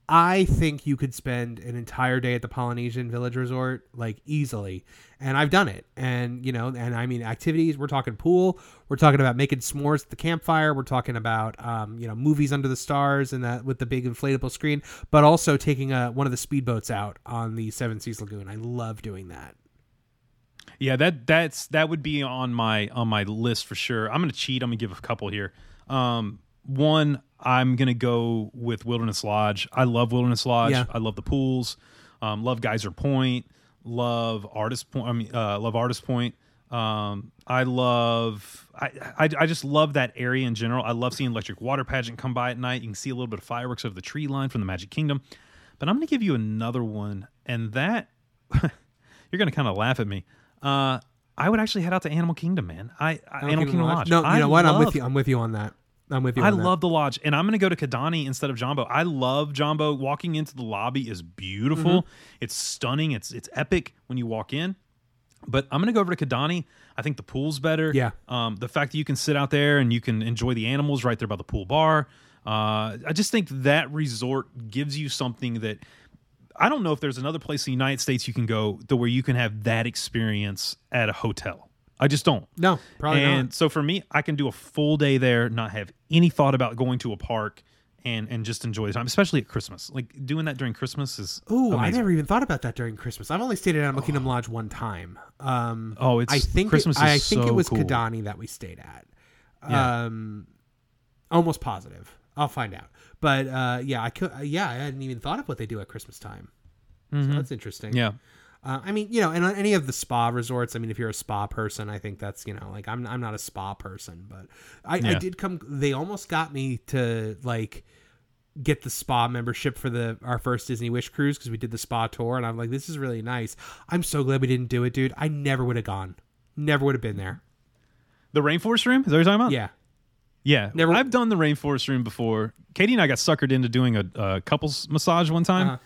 I think you could spend an entire day at the Polynesian Village Resort, like easily. And I've done it. And, you know, and I mean, activities, we're talking pool, we're talking about making s'mores at the campfire, we're talking about, um, you know, movies under the stars and that with the big inflatable screen, but also taking a, one of the speedboats out on the Seven Seas Lagoon. I love doing that. Yeah, that that's that would be on my on my list for sure. I'm gonna cheat. I'm gonna give a couple here. Um, one, I'm gonna go with Wilderness Lodge. I love Wilderness Lodge. Yeah. I love the pools. Um, love Geyser Point. Love Artist Point. I mean, uh, love Artist Point. Um, I love. I, I I just love that area in general. I love seeing Electric Water Pageant come by at night. You can see a little bit of fireworks over the tree line from the Magic Kingdom. But I'm gonna give you another one, and that you're gonna kind of laugh at me. Uh, I would actually head out to Animal Kingdom, man. I, I Animal, Kingdom Lodge. No, you I know what? I'm with you. I'm with you on that. I'm with you. I love the lodge, and I'm going to go to Kidani instead of Jumbo. I love Jumbo. Walking into the lobby is beautiful. Mm-hmm. It's stunning. It's it's epic when you walk in. But I'm going to go over to Kidani. I think the pool's better. Yeah. Um, the fact that you can sit out there and you can enjoy the animals right there by the pool bar. Uh, I just think that resort gives you something that I don't know if there's another place in the United States you can go to where you can have that experience at a hotel. I just don't. No, probably and not. so for me, I can do a full day there, not have any thought about going to a park, and and just enjoy the time, especially at Christmas. Like doing that during Christmas is Ooh, I never even thought about that during Christmas. I've only stayed at Animal Kingdom Lodge one time. Um, Oh, it's I think Christmas It, I think it was cool. Kidani that we stayed at. Yeah. Um, almost positive. I'll find out. But uh, yeah, I could. Yeah, I hadn't even thought of what they do at Christmas time. So that's interesting. Mm-hmm. Yeah. Uh, I mean, you know, and on any of the spa resorts. I mean, if you're a spa person, I think that's you know, like I'm I'm not a spa person, but I, I did come. They almost got me to like get the spa membership for the our first Disney Wish cruise because we did the spa tour, and I'm like, this is really nice. I'm so glad we didn't do it, dude. I never would have gone. Never would have been there. The rainforest room? Is that what you're talking about? Yeah. Yeah. Never- I've done the rainforest room before. Katie and I got suckered into doing a, a couples massage one time. Uh-huh.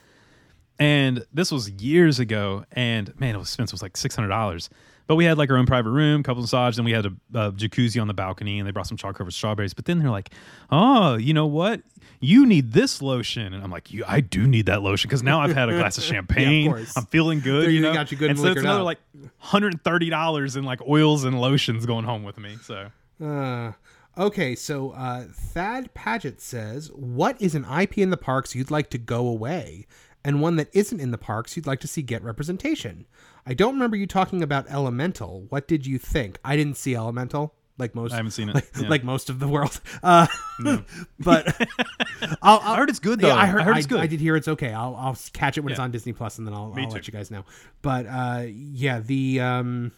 And this was years ago. And man, it was expensive. It was like $600. But we had like our own private room, couple massage, and we had a, a jacuzzi on the balcony, and they brought some chocolate covered strawberries. But then they're like, "Oh, you know what? You need this lotion," and I'm like, "You, I do need that lotion because now I've had a glass of champagne. course. I'm feeling good. They you know, got you good and so it's another up. like 130 dollars in like oils and lotions going home with me. So Uh, okay, so uh, Thad Paget says, "What is an IP in the parks you'd like to go away, and one that isn't in the parks you'd like to see get representation?" I don't remember you talking about Elemental. What did you think? I didn't see Elemental, like most. I haven't seen it. Like, Yeah. like most of the world. Uh, but I'll, I'll, I heard it's good, though. Yeah, I heard, I heard it's good. I did hear it's okay. I'll, I'll catch it when it's on Disney Plus, and then I'll, I'll let you guys know. But uh, yeah, the um,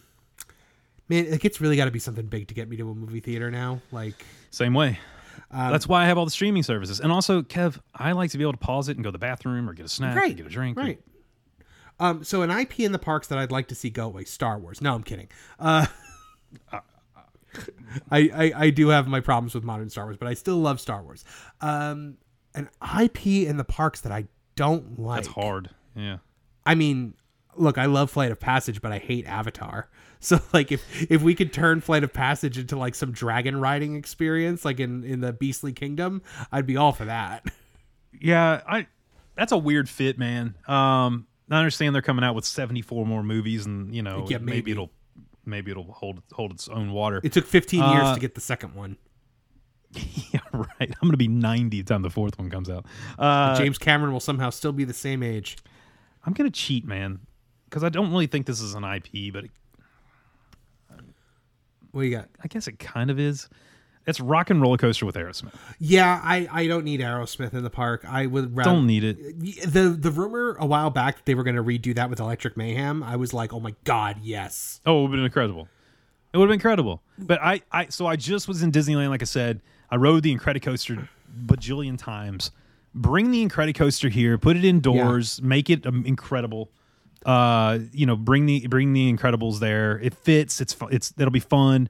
man, like it's really got to be something big to get me to a movie theater now. Like. Same way. Um, That's why I have all the streaming services. And also, Kev, I like to be able to pause it and go to the bathroom or get a snack, or Right. get a drink. Right. Um, so an IP in the parks that I'd like to see go away, Star Wars. No, I'm kidding. Uh, I, I I do have my problems with modern Star Wars, but I still love Star Wars. Um, an IP in the parks that I don't like. That's hard. Yeah. I mean, look, I love Flight of Passage, but I hate Avatar. So like if if we could turn Flight of Passage into like some dragon riding experience, like in in the Beastly Kingdom, I'd be all for that. Yeah, I. That's a weird fit, man. Um, I understand they're coming out with seventy four more movies, and you know, Yeah, maybe. maybe. it'll maybe it'll hold hold its own water. It took 15 years Uh, to get the second one. yeah, right. I'm gonna be ninety the time the fourth one comes out. Uh, James Cameron will somehow still be the same age. I'm gonna cheat, man, because I don't really think this is an IP, but it, What do you got? I guess it kind of is. It's Rock and Roller Coaster with Aerosmith. Yeah, I, I don't need Aerosmith in the park. I would rather Don't need it. the the rumor a while back that they were going to redo that with Electric Mayhem. I was like, oh my god, yes. Oh, it would have been incredible. It would have been incredible. But I, I, so I just was in Disneyland. Like I said, I rode the Incredicoaster bajillion times. Bring the Incredicoaster here. Put it indoors. Make it um, incredible. Uh, you know, bring the bring the Incredibles there. It fits. It's it's it'll be fun.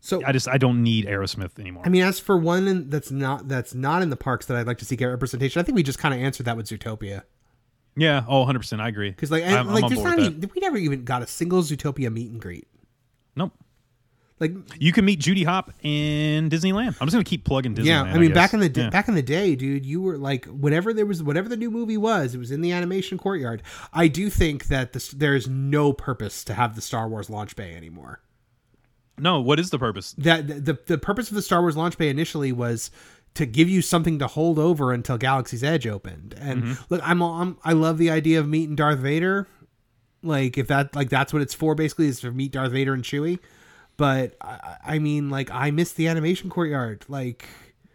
So I just I don't need Aerosmith anymore. I mean, as for one that's not that's not in the parks that I'd like to see get representation, I think we just kind of answered that with Zootopia. yeah. Oh, 100 percent. I agree. Because like, I'm, and, I'm there's not even, we never even got a single Zootopia meet and greet. Nope. Like, You can meet Judy Hop in Disneyland. I'm just gonna keep plugging Disneyland. yeah, I mean, back in the day, Yeah. back in the day, dude, you were like, whatever there was, whatever the new movie was, it was in the animation courtyard. I do think that this, there is no purpose to have the Star Wars launch bay anymore. No, what is the purpose? that the the purpose of the Star Wars launch bay initially was to give you something to hold over until Galaxy's Edge opened. And Mm-hmm. look, I'm, I'm I love the idea of meeting Darth Vader. Like if that like that's what it's for basically is to meet Darth Vader and Chewie. But I, I mean like I miss the animation courtyard. Like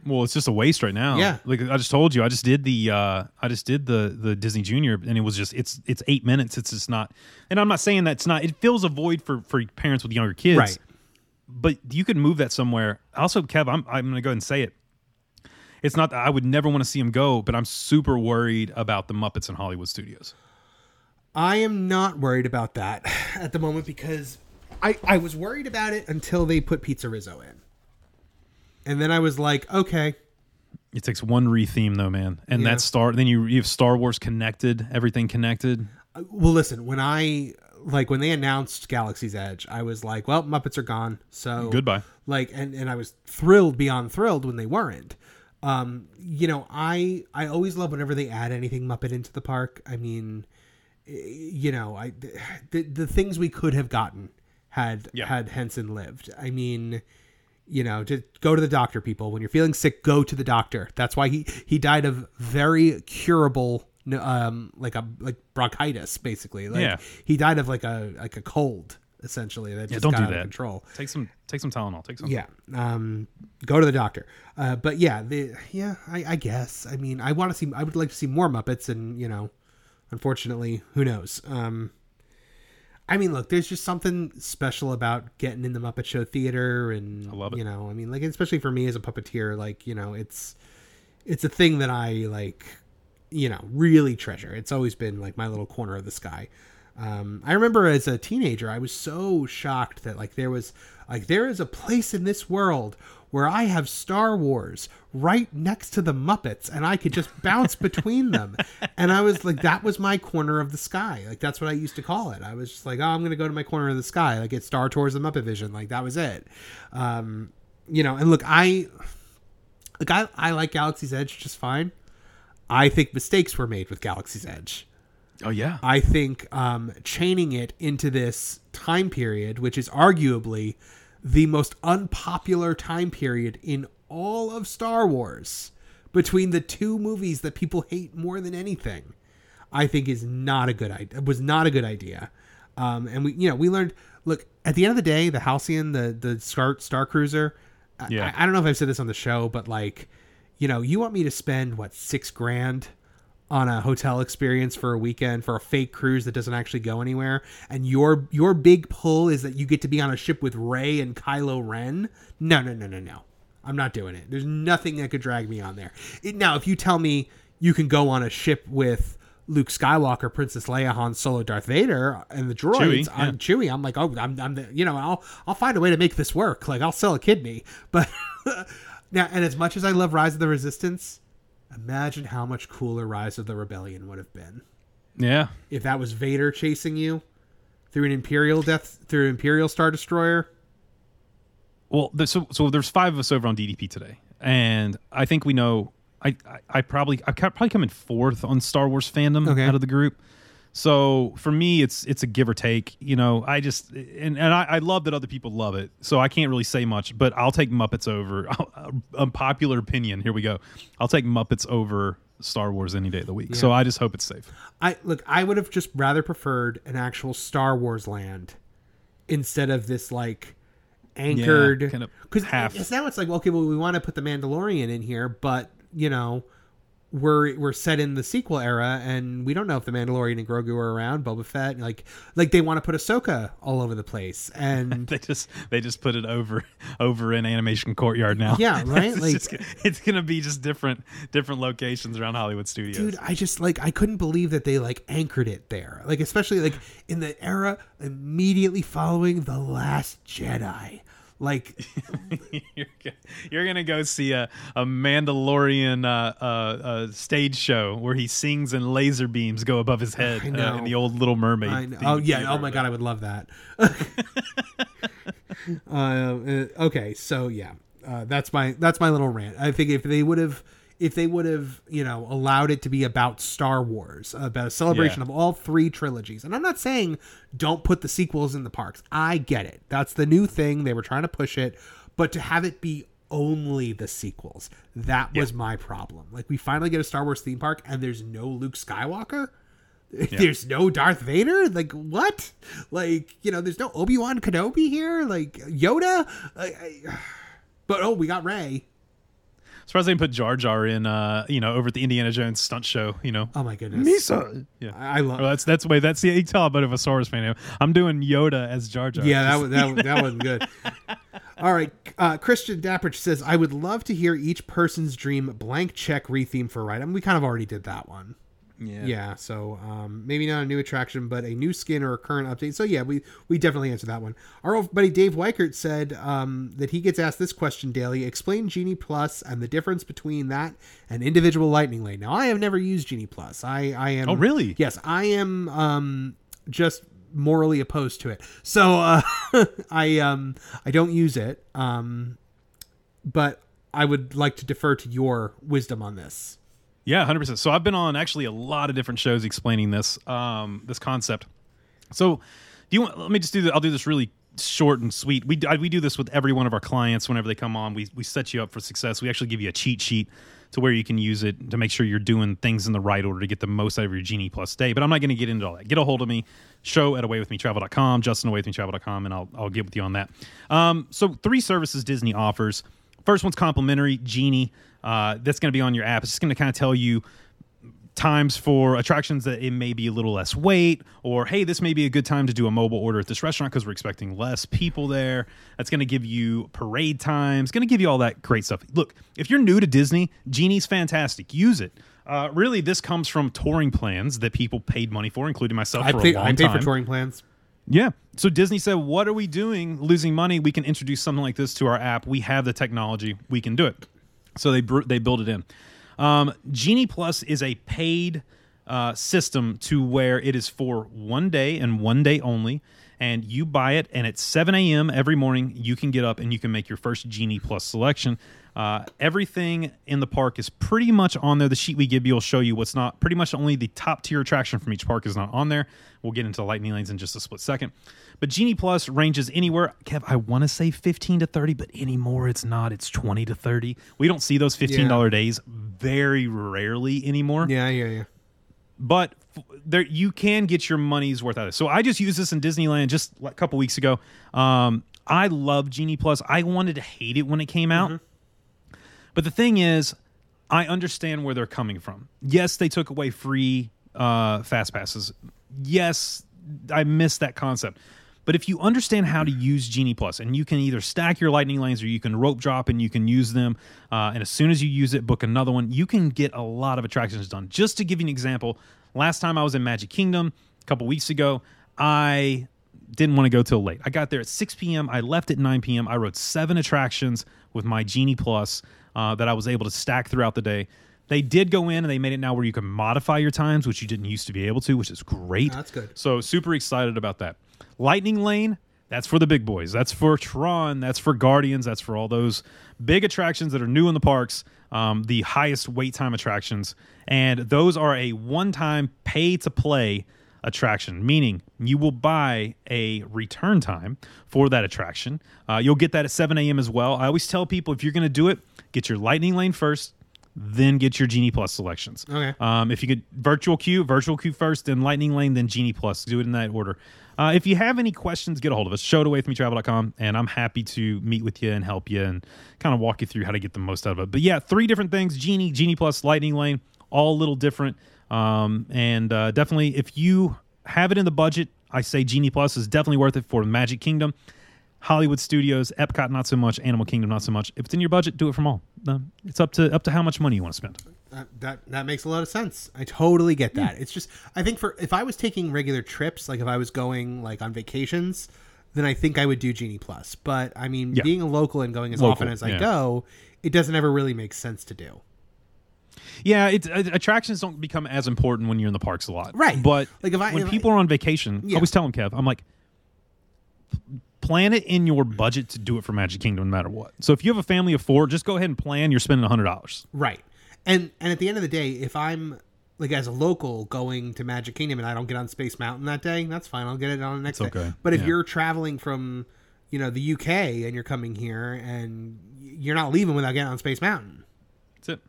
Well, it's just a waste right now. Yeah. Like I just told you, I just did the uh I just did the the Disney Junior and it was just it's it's 8 minutes. It's just not And I'm not saying that it's not it fills a void for for parents with younger kids. Right. But you could move that somewhere. Also, Kev, I'm I'm going to go ahead and say it. It's not that I would never want to see him go, but I'm super worried about the Muppets in Hollywood Studios. I am not worried about that at the moment because I I was worried about it until they put Pizza Rizzo in. And then I was like, okay, It takes one re-theme though, man. And Yeah. that's Star then you you have Star Wars connected, everything connected. Well, listen, when I like when they announced Galaxy's Edge, I was like, well, Muppets are gone. So Goodbye. Like and and I was thrilled beyond thrilled when they weren't. Um, you know, I I always love whenever they add anything Muppet into the park. I mean, eh, you know, I the the things we could have gotten had Yeah. had Henson lived. I mean, you know, to go to the doctor, people. When you're feeling sick, go to the doctor. That's why he he died of very curable, um, like a like bronchitis, basically. Like, Yeah. he died of like a like a cold, essentially. That Yeah, don't got do out that. of control. Take some take some Tylenol. Take some. Yeah, um, go to the doctor. Uh, but yeah, the yeah, I, I guess. I mean, I want to see. I would like to see more Muppets, and you know, unfortunately, who knows? Um, I mean, look, there's just something special about getting in the Muppet Show theater, and I love it. You know, I mean, like especially for me as a puppeteer, like you know, it's it's a thing that I like, you know, really treasure. It's always been like my little corner of the sky. Um, I remember as a teenager, I was so shocked that like there was like there is a place in this world where I have Star Wars right next to the Muppets and I could just bounce between them. And I was like, that was my corner of the sky. Like that's what I used to call it. I was just like, oh, I'm gonna go to my corner of the sky. Like it's Star Tours and Muppet Vision. Like that was it. Um, you know, and look, I like I, I like Galaxy's Edge just fine. I think mistakes were made with Galaxy's Edge. Oh yeah. I think um, chaining it into this time period, which is arguably the most unpopular time period in all of Star Wars, between the two movies that people hate more than anything, I think is not a good idea. Was not a good idea. Um, and we, you know, we learned. Look, at the end of the day, the Halcyon, the the Star Star Cruiser. Yeah. I, I don't know if I've said this on the show, but like, you know, you want me to spend what six grand on a hotel experience for a weekend for a fake cruise that doesn't actually go anywhere and your your big pull is that you get to be on a ship with Rey and Kylo Ren no no no no no I'm not doing it there's nothing that could drag me on there it, now if you tell me you can go on a ship with Luke Skywalker, Princess Leia, Han Solo, Darth Vader, and the droids. Chewie, I'm yeah. Chewie. I'm like, oh, I'm, I'm the, you know, I'll, I'll find a way to make this work. Like, I'll sell a kidney. But now, and as much as I love Rise of the Resistance, imagine how much cooler Rise of the Rebellion would have been Yeah. if that was Vader chasing you through an Imperial Death, through Imperial Star Destroyer. Well, there's, so so there's five of us over on DDP today, and I think we know. I I, I probably I probably come in fourth on Star Wars fandom Okay. out of the group. So for me, it's it's a give or take. You know, I just and and I, I love that other people love it. So I can't really say much, but I'll take Muppets over. A popular opinion. Here we go. I'll take Muppets over Star Wars any day of the week. So I just hope it's safe. I look, I would have just rather preferred an actual Star Wars land instead of this like anchored kind of because half. now it's like okay, well, we want to put the Mandalorian in here, but you know. We're, we're set in the sequel era, and we don't know if the Mandalorian and Grogu are around. Boba Fett, like like they want to put Ahsoka all over the place, and They just they just put it over over in animation courtyard now. Yeah, right? it's, Like- just, it's gonna be just different different locations around Hollywood studios. dude i just like i couldn't believe that they like anchored it there like especially like in the era immediately following the last jedi like you're, you're gonna go see a, a Mandalorian uh, uh, uh, stage show where he sings and laser beams go above his head I uh, in the old Little Mermaid. Oh yeah theater. oh my god i would love that uh, uh, okay so yeah uh, that's my that's my little rant i think if they would have if they would have you know allowed it to be about star wars about a celebration Yeah. of all three trilogies and i'm not saying don't put the sequels in the parks i get it that's the new thing they were trying to push it but to have it be only the sequels that was my problem like we finally get a star wars theme park and there's no luke skywalker there's no Darth Vader? Like what? Like, you know, there's no Obi-Wan Kenobi here? Like Yoda? Like, I, but oh, we got Rey. Surprised they didn't put Jar Jar in, uh, you know, over at the Indiana Jones stunt show. You know, Oh my goodness. Misa. Yeah, I, I love Well, that's that's the way. That's the you tell how bit of a Star Wars fan I am. Doing Yoda as Jar Jar. Yeah, that was that, that wasn't good. All right, uh, Christian Dapprich says, "I would love to hear each person's dream blank check retheme for a ride." I mean, we kind of already did that one. Yeah. Yeah, so um, maybe not a new attraction, but a new skin or a current update. So yeah, we we definitely answered that one. Our old buddy Dave Weichert said um, that he gets asked this question daily: Explain Genie Plus and the difference between that and individual Lightning Lane. Now, I have never used Genie Plus. I I am. Oh, really? Yes, I am. Um, just morally opposed to it. So uh, I um I don't use it. Um, but I would like to defer to your wisdom on this. Yeah, hundred percent. So I've been on actually a lot of different shows explaining this um, this concept. So do you want? Let me just do that. I'll do this really short and sweet. We I, we do this with every one of our clients whenever they come on. We we set you up for success. We actually give you a cheat sheet to where you can use it to make sure you're doing things in the right order to get the most out of your Genie Plus day. But I'm not going to get into all that. Get a hold of me. Show at awaywithmetravel.com, Justin awaywithmetravel.com, and I'll I'll get with you on that. Um, so three services Disney offers. First one's complimentary, Genie. Uh, that's going to be on your app. It's just going to kind of tell you times for attractions that it may be a little less wait, or hey, this may be a good time to do a mobile order at this restaurant because we're expecting less people there. That's going to give you parade times, going to give you all that great stuff. Look, if you're new to Disney, Genie's fantastic. Use it. Uh, really, this comes from touring plans that people paid money for, including myself I for pay, a long I time. for touring plans. Yeah. So Disney said, "What are we doing? Losing money? We can introduce something like this to our app. We have the technology. We can do it." So they they build it in. Um, Genie Plus is a paid uh, system to where it is for one day and one day only. And you buy it, and at 7 a.m. every morning, you can get up and you can make your first Genie Plus selection. Uh, everything in the park is pretty much on there. The sheet we give you will show you what's not. Pretty much only the top tier attraction from each park is not on there. We'll get into lightning lanes in just a split second. But Genie Plus ranges anywhere. Kev, I want to say 15 to 30, but anymore it's not. It's 20 to 30. We don't see those $15 Yeah. days very rarely anymore Yeah, yeah, yeah. But there you can get your money's worth out of it. So I just used this in Disneyland just a couple weeks ago. Um, I love Genie Plus. I wanted to hate it when it came out, but the thing is, I understand where they're coming from. Yes, they took away free uh, fast passes. Yes, I miss that concept. But if you understand how to use Genie Plus, and you can either stack your lightning lanes or you can rope drop and you can use them, uh, and as soon as you use it, book another one, you can get a lot of attractions done. Just to give you an example, last time I was in Magic Kingdom a couple weeks ago, I didn't want to go till late. I got there at 6 p.m. I left at 9 p.m. I rode seven attractions with my Genie Plus uh, that I was able to stack throughout the day. They did go in and they made it now where you can modify your times, which you didn't used to be able to, which is great. That's good. So super excited about that. Lightning Lane, that's for the big boys. That's for Tron. That's for Guardians. That's for all those big attractions that are new in the parks, um, the highest wait time attractions. And those are a one time pay to play attraction, meaning you will buy a return time for that attraction. Uh, you'll get that at 7 a.m. as well. I always tell people if you're going to do it, get your Lightning Lane first, then get your Genie Plus selections. Okay. Um, if you could virtual queue, virtual queue first, then Lightning Lane, then Genie Plus. Do it in that order. Uh, if you have any questions, get a hold of us. Show it away with me travel.com, and I'm happy to meet with you and help you and kind of walk you through how to get the most out of it. But yeah, three different things Genie, Genie Plus, Lightning Lane, all a little different. Um, and uh, definitely, if you have it in the budget, I say Genie Plus is definitely worth it for Magic Kingdom. Hollywood Studios, Epcot, not so much. Animal Kingdom, not so much. If it's in your budget, do it from all. It's up to up to how much money you want to spend. That, that that makes a lot of sense. I totally get that. It's just I think for if I was taking regular trips, like if I was going like on vacations, then I think I would do Genie Plus. But I mean, Yeah. being a local and going as Local, often as I yeah. go, it doesn't ever really make sense to do. Yeah, it's uh, attractions don't become as important when you're in the parks a lot, Right. But Like, if I- when if I- people are on vacation, I always tell them, Kev, I'm like, plan it in your budget to do it for Magic Kingdom, no matter what. So if you have a family of four, just go ahead and plan. You're spending hundred dollars. Right. And and at the end of the day, if I'm like as a local going to Magic Kingdom and I don't get on Space Mountain that day, that's fine. I'll get it on the next It's day. But if Yeah. you're traveling from, you know, the UK and you're coming here and you're not leaving without getting on Space Mountain. That's it.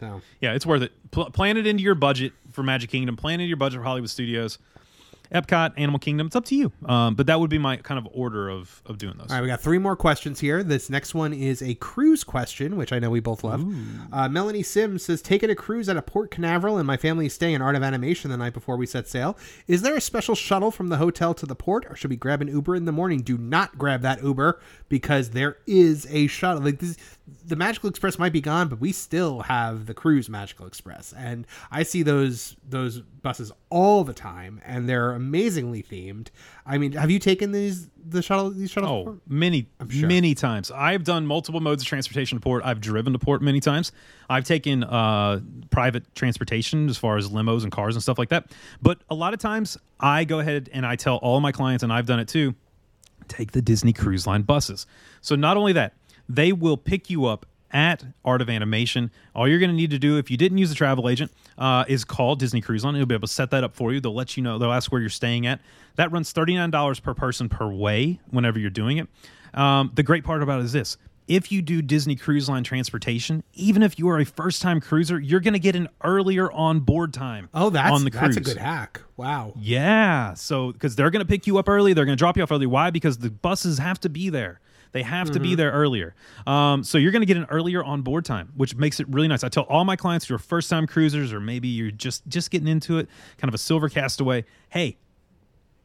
So Yeah, it's worth it. Pl- plan it into your budget for Magic Kingdom. Plan it into your budget for Hollywood Studios, Epcot, Animal Kingdom. It's up to you. Um, but that would be my kind of order of of doing those. All right, we got three more questions here. This next one is a cruise question, which I know we both love. Uh, Melanie Sims says, "Taking a cruise out of Port Canaveral, and my family is staying in Art of Animation the night before we set sail. Is there a special shuttle from the hotel to the port, or should we grab an Uber in the morning? Do not grab that Uber because there is a shuttle. Like this, the Magical Express might be gone, but we still have the cruise Magical Express, and I see those those buses all the time, and they're amazingly themed. I mean, have you taken these the shuttle these shuttles? Oh, many, sure. many times. I've done multiple modes of transportation to port. I've driven to port many times. I've taken uh, private transportation as far as limos and cars and stuff like that. But a lot of times, I go ahead and I tell all my clients, and I've done it too, take the Disney Cruise Line buses. So not only that, they will pick you up at Art of Animation. All you're going to need to do, if you didn't use a travel agent, uh, is call Disney Cruise Line. It'll be able to set that up for you. They'll let you know. They'll ask where you're staying at. That runs thirty nine dollars per person per way whenever you're doing it. Um, the great part about it is this. If you do Disney Cruise Line transportation, even if you are a first time cruiser, you're going to get an earlier on board time. Oh, that's on the cruise. that's a good hack. Wow. Yeah. So, because they're going to pick you up early, they're going to drop you off early. Why? Because the buses have to be there. They have to be there earlier. Um, so you're going to get an earlier on board time, which makes it really nice. I tell all my clients who are first time cruisers or maybe you're just just getting into it, kind of a silver castaway. Hey,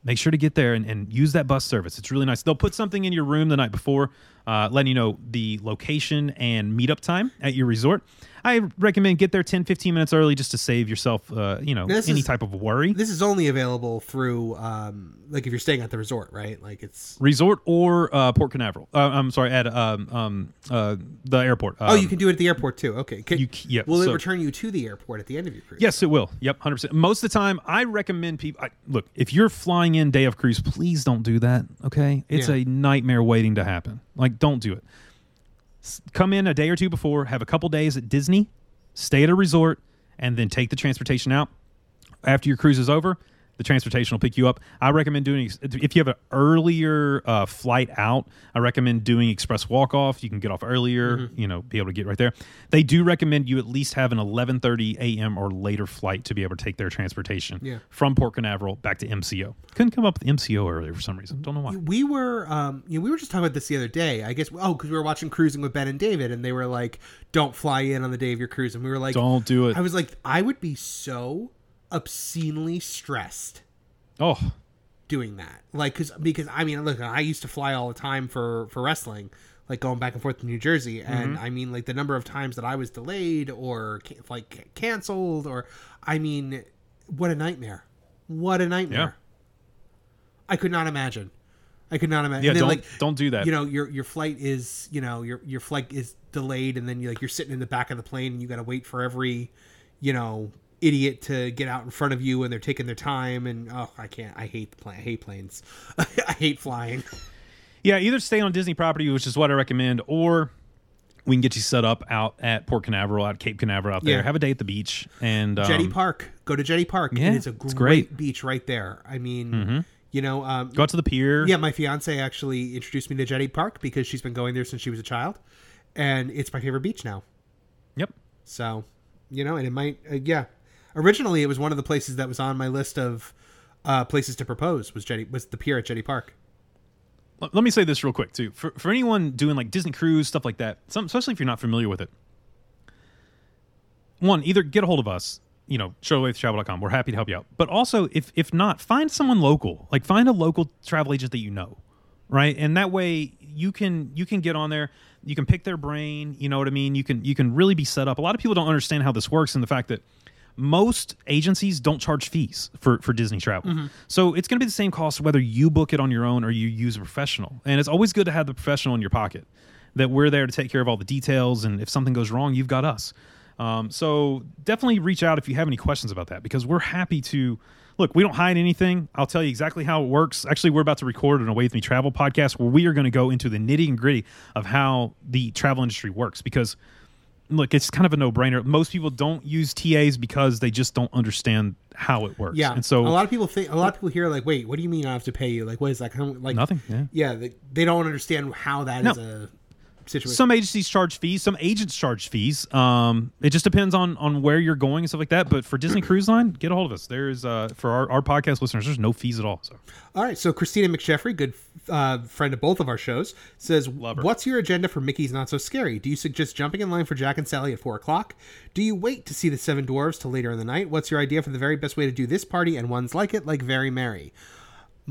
make sure to get there and, and use that bus service. It's really nice. They'll put something in your room the night before, uh, letting you know the location and meetup time at your resort. I recommend get there 10, 15 minutes early just to save yourself, uh, you know, This any is- type of worry. This is only available through, um, like if you're staying at the resort, right? Like it's. resort or uh, Port Canaveral. Uh, I'm sorry, at um, um, uh, the airport. Oh, you Um, can do it at the airport too. Okay. Can, You yeah, will so- it return you to the airport at the end of your cruise? Yes, it will. Yep, hundred percent. Most of the time, I recommend people. I, look, if you're flying in day of cruise, please don't do that. Okay, it's Yeah. a nightmare waiting to happen. Like, don't do it. Come in a day or two before, have a couple days at Disney, stay at a resort, and then take the transportation out. After your cruise is over, the transportation will pick you up. I recommend doing if you have an earlier uh, flight out. I recommend doing express walk off. You can get off earlier. Mm-hmm. You know, be able to get right there. They do recommend you at least have an 11:30 a.m. or later flight to be able to take their transportation Yeah. from Port Canaveral back to MCO. Couldn't come up with MCO earlier for some reason. Don't know why. we were um you know, we were just talking about this the other day i guess oh because we were watching cruising with ben and david and they were like don't fly in on the day of your cruise and we were like Don't do it. i was like i would be so obscenely stressed Oh, doing that like because because i mean look i used to fly all the time for for wrestling like going back and forth to new jersey and Mm-hmm. i mean like the number of times that i was delayed or ca- like canceled or i mean what a nightmare what a nightmare Yeah. i could not imagine i could not imagine yeah. Don't like don't do that. you know your your flight is you know your your flight is delayed and then you like you're sitting in the back of the plane and you got to wait for every you know idiot to get out in front of you and they're taking their time and oh I can't I hate the plane I hate planes I hate flying Yeah, either stay on Disney property, which is what I recommend, or we can get you set up out at Port Canaveral, out Cape Canaveral, out there. Yeah. Have a day at the beach and um, Jetty Park go to Jetty Park yeah, it's a it's great, great. Mm-hmm. beach right there I mean you know um Go out to the pier. yeah my fiance actually introduced me to Jetty Park because she's been going there since she was a child and it's my favorite beach now Yep. So, you know, and it might, uh, yeah. Originally, it was one of the places that was on my list of uh, places to propose. Was Jetty was the pier at Jetty Park? Let me say this real quick too. For for anyone doing like Disney cruise stuff like that, some, especially if you're not familiar with it. One, either get a hold of us, you know, showawaytravel.com. We're happy to help you out. But also, if if not, find someone local. Like find a local travel agent that you know, right? And that way you can you can get on there. You can pick their brain. You know what I mean? You can you can really be set up. A lot of people don't understand how this works, and the fact that most agencies don't charge fees for, for Disney travel. So it's going to be the same cost whether you book it on your own or you use a professional. And it's always good to have the professional in your pocket that we're there to take care of all the details. And if something goes wrong, you've got us. Um, so definitely reach out if you have any questions about that because we're happy to. Look, we don't hide anything. I'll tell you exactly how it works. Actually, we're about to record an Away With Me travel podcast where we are going to go into the nitty and gritty of how the travel industry works because look, it's kind of a no-brainer. Most people don't use TAs because they just don't understand how it works. Yeah. and so a lot of people think a lot of people hear like, wait, what do you mean I have to pay you? Like, what is that? Kind of like nothing. Yeah. Yeah, they, they don't understand how that is No. a situation. Some agencies charge fees. Some agents charge fees. Um, it just depends on on where you're going and stuff like that. But for Disney Cruise Line, get a hold of us. There is uh, for our, our podcast listeners, there's no fees at all. So All right, so Christina McJeffrey, good uh, friend of both of our shows, says, "What's your agenda for Mickey's Not So Scary? Do you suggest jumping in line for Jack and Sally at four o'clock? Do you wait to see the Seven Dwarves till later in the night? What's your idea for the very best way to do this party and ones like it, like Very Merry?"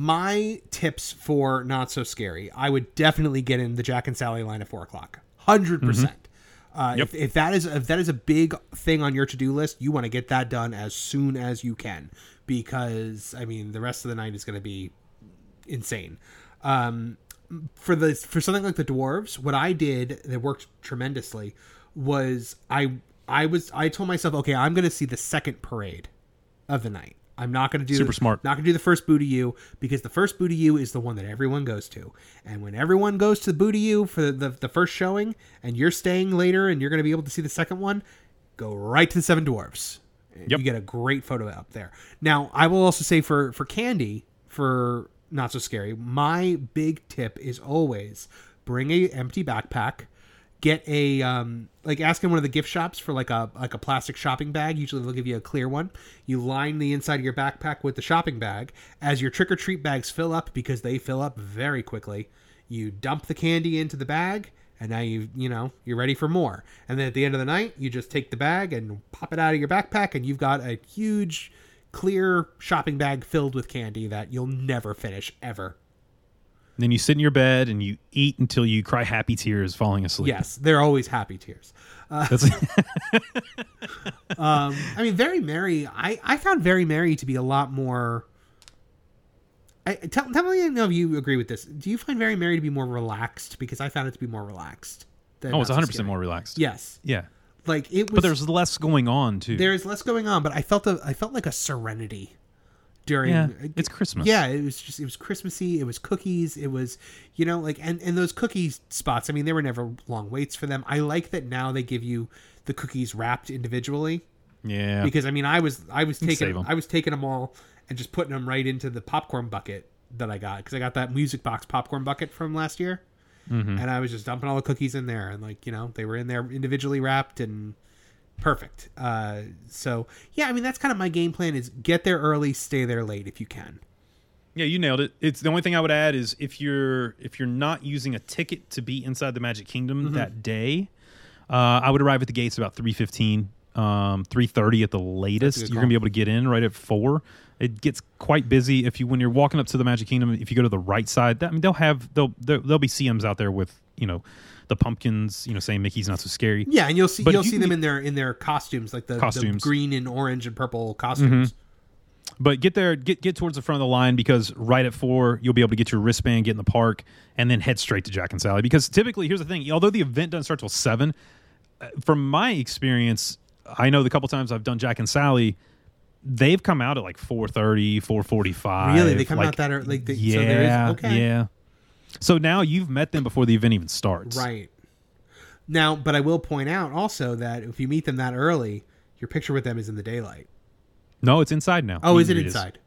My tips for Not So Scary, I would definitely get in the Jack and Sally line at four o'clock, 100 percent. Uh, if, if that is if that is a big thing on your to do list, you want to get that done as soon as you can because I mean the rest of the night is going to be insane. Um, for the for something like the dwarves, what I did that worked tremendously was I I was I told myself, okay, I'm going to see the second parade of the night. I'm not going to do Super smart. Not going to do the first Boo to You because the first Boo to You is the one that everyone goes to, and when everyone goes to the Boo to You for the, the the first showing, and you're staying later, and you're going to be able to see the second one, go right to the Seven Dwarfs. Yep. You get a great photo up there. Now, I will also say for for Candy, for not so scary, my big tip is always bring a empty backpack. Get a um like ask in one of the gift shops for like a like a plastic shopping bag. Usually they'll give you a clear one. You line the inside of your backpack with the shopping bag. As your trick or treat bags fill up, because they fill up very quickly, You dump the candy into the bag, and now you you know you're ready for more. And then at the end of the night, you just take the bag and pop it out of your backpack, and you've got a huge, clear shopping bag filled with candy that you'll never finish ever. Then you sit in your bed and you eat until you cry happy tears falling asleep. Yes, they're always happy tears. That's, Um, I mean, Very Merry. I I found Very Merry to be a lot more. I, tell, tell me if you agree with this. Do you find Very Merry to be more relaxed? Because I found it to be more relaxed. than oh, it's Not 100% Scary. more relaxed. Yes, Yeah. like it was. But there's less going on, too. there's less going on, but I felt a I felt like a serenity during. yeah. It's Christmas. Yeah, it was just it was Christmassy. It was cookies. It was you know like and and those cookie spots. I mean, there were never long waits for them. I like that now they give you the cookies wrapped individually Yeah. because I mean I was I was taking. I was taking them all and just putting them right into the popcorn bucket that I got because I got that music box popcorn bucket from last year, Mm-hmm. and I was just dumping all the cookies in there and like you know they were in there individually wrapped and perfect. Uh, so yeah, I mean that's kind of my game plan is get there early, stay there late if you can. Yeah, you nailed it. It's the only thing I would add is if you're if you're not using a ticket to be inside the Magic Kingdom Mm-hmm. that day, uh, I would arrive at the gates about three fifteen, um, three thirty at the latest. You're gonna be able to get in right at four. It gets quite busy if you when you're walking up to the Magic Kingdom. If you go to the right side, that, I mean they'll have they'll there- there'll be CMs out there with you know the pumpkins, you know saying Mickey's not so scary. Yeah, and you'll see But you'll you see them in their in their costumes like the, the Costumes. Mm-hmm. green and orange and purple costumes. But get there, get get towards the front of the line because right at four you'll be able to get your wristband, get in the park, and then head straight to Jack and Sally. Because typically, here's the thing: although the event doesn't start till seven, uh, from my experience, I know the couple times I've done Jack and Sally, they've come out at like 4.30, 4.45. Really? They come like, out that early. like they- so yeah, there is- okay. yeah. So now you've met them before the event even starts. Right. Now, but I will point out also that if you meet them that early, your picture with them is in the daylight. No, it's inside now. Oh, is it greet inside?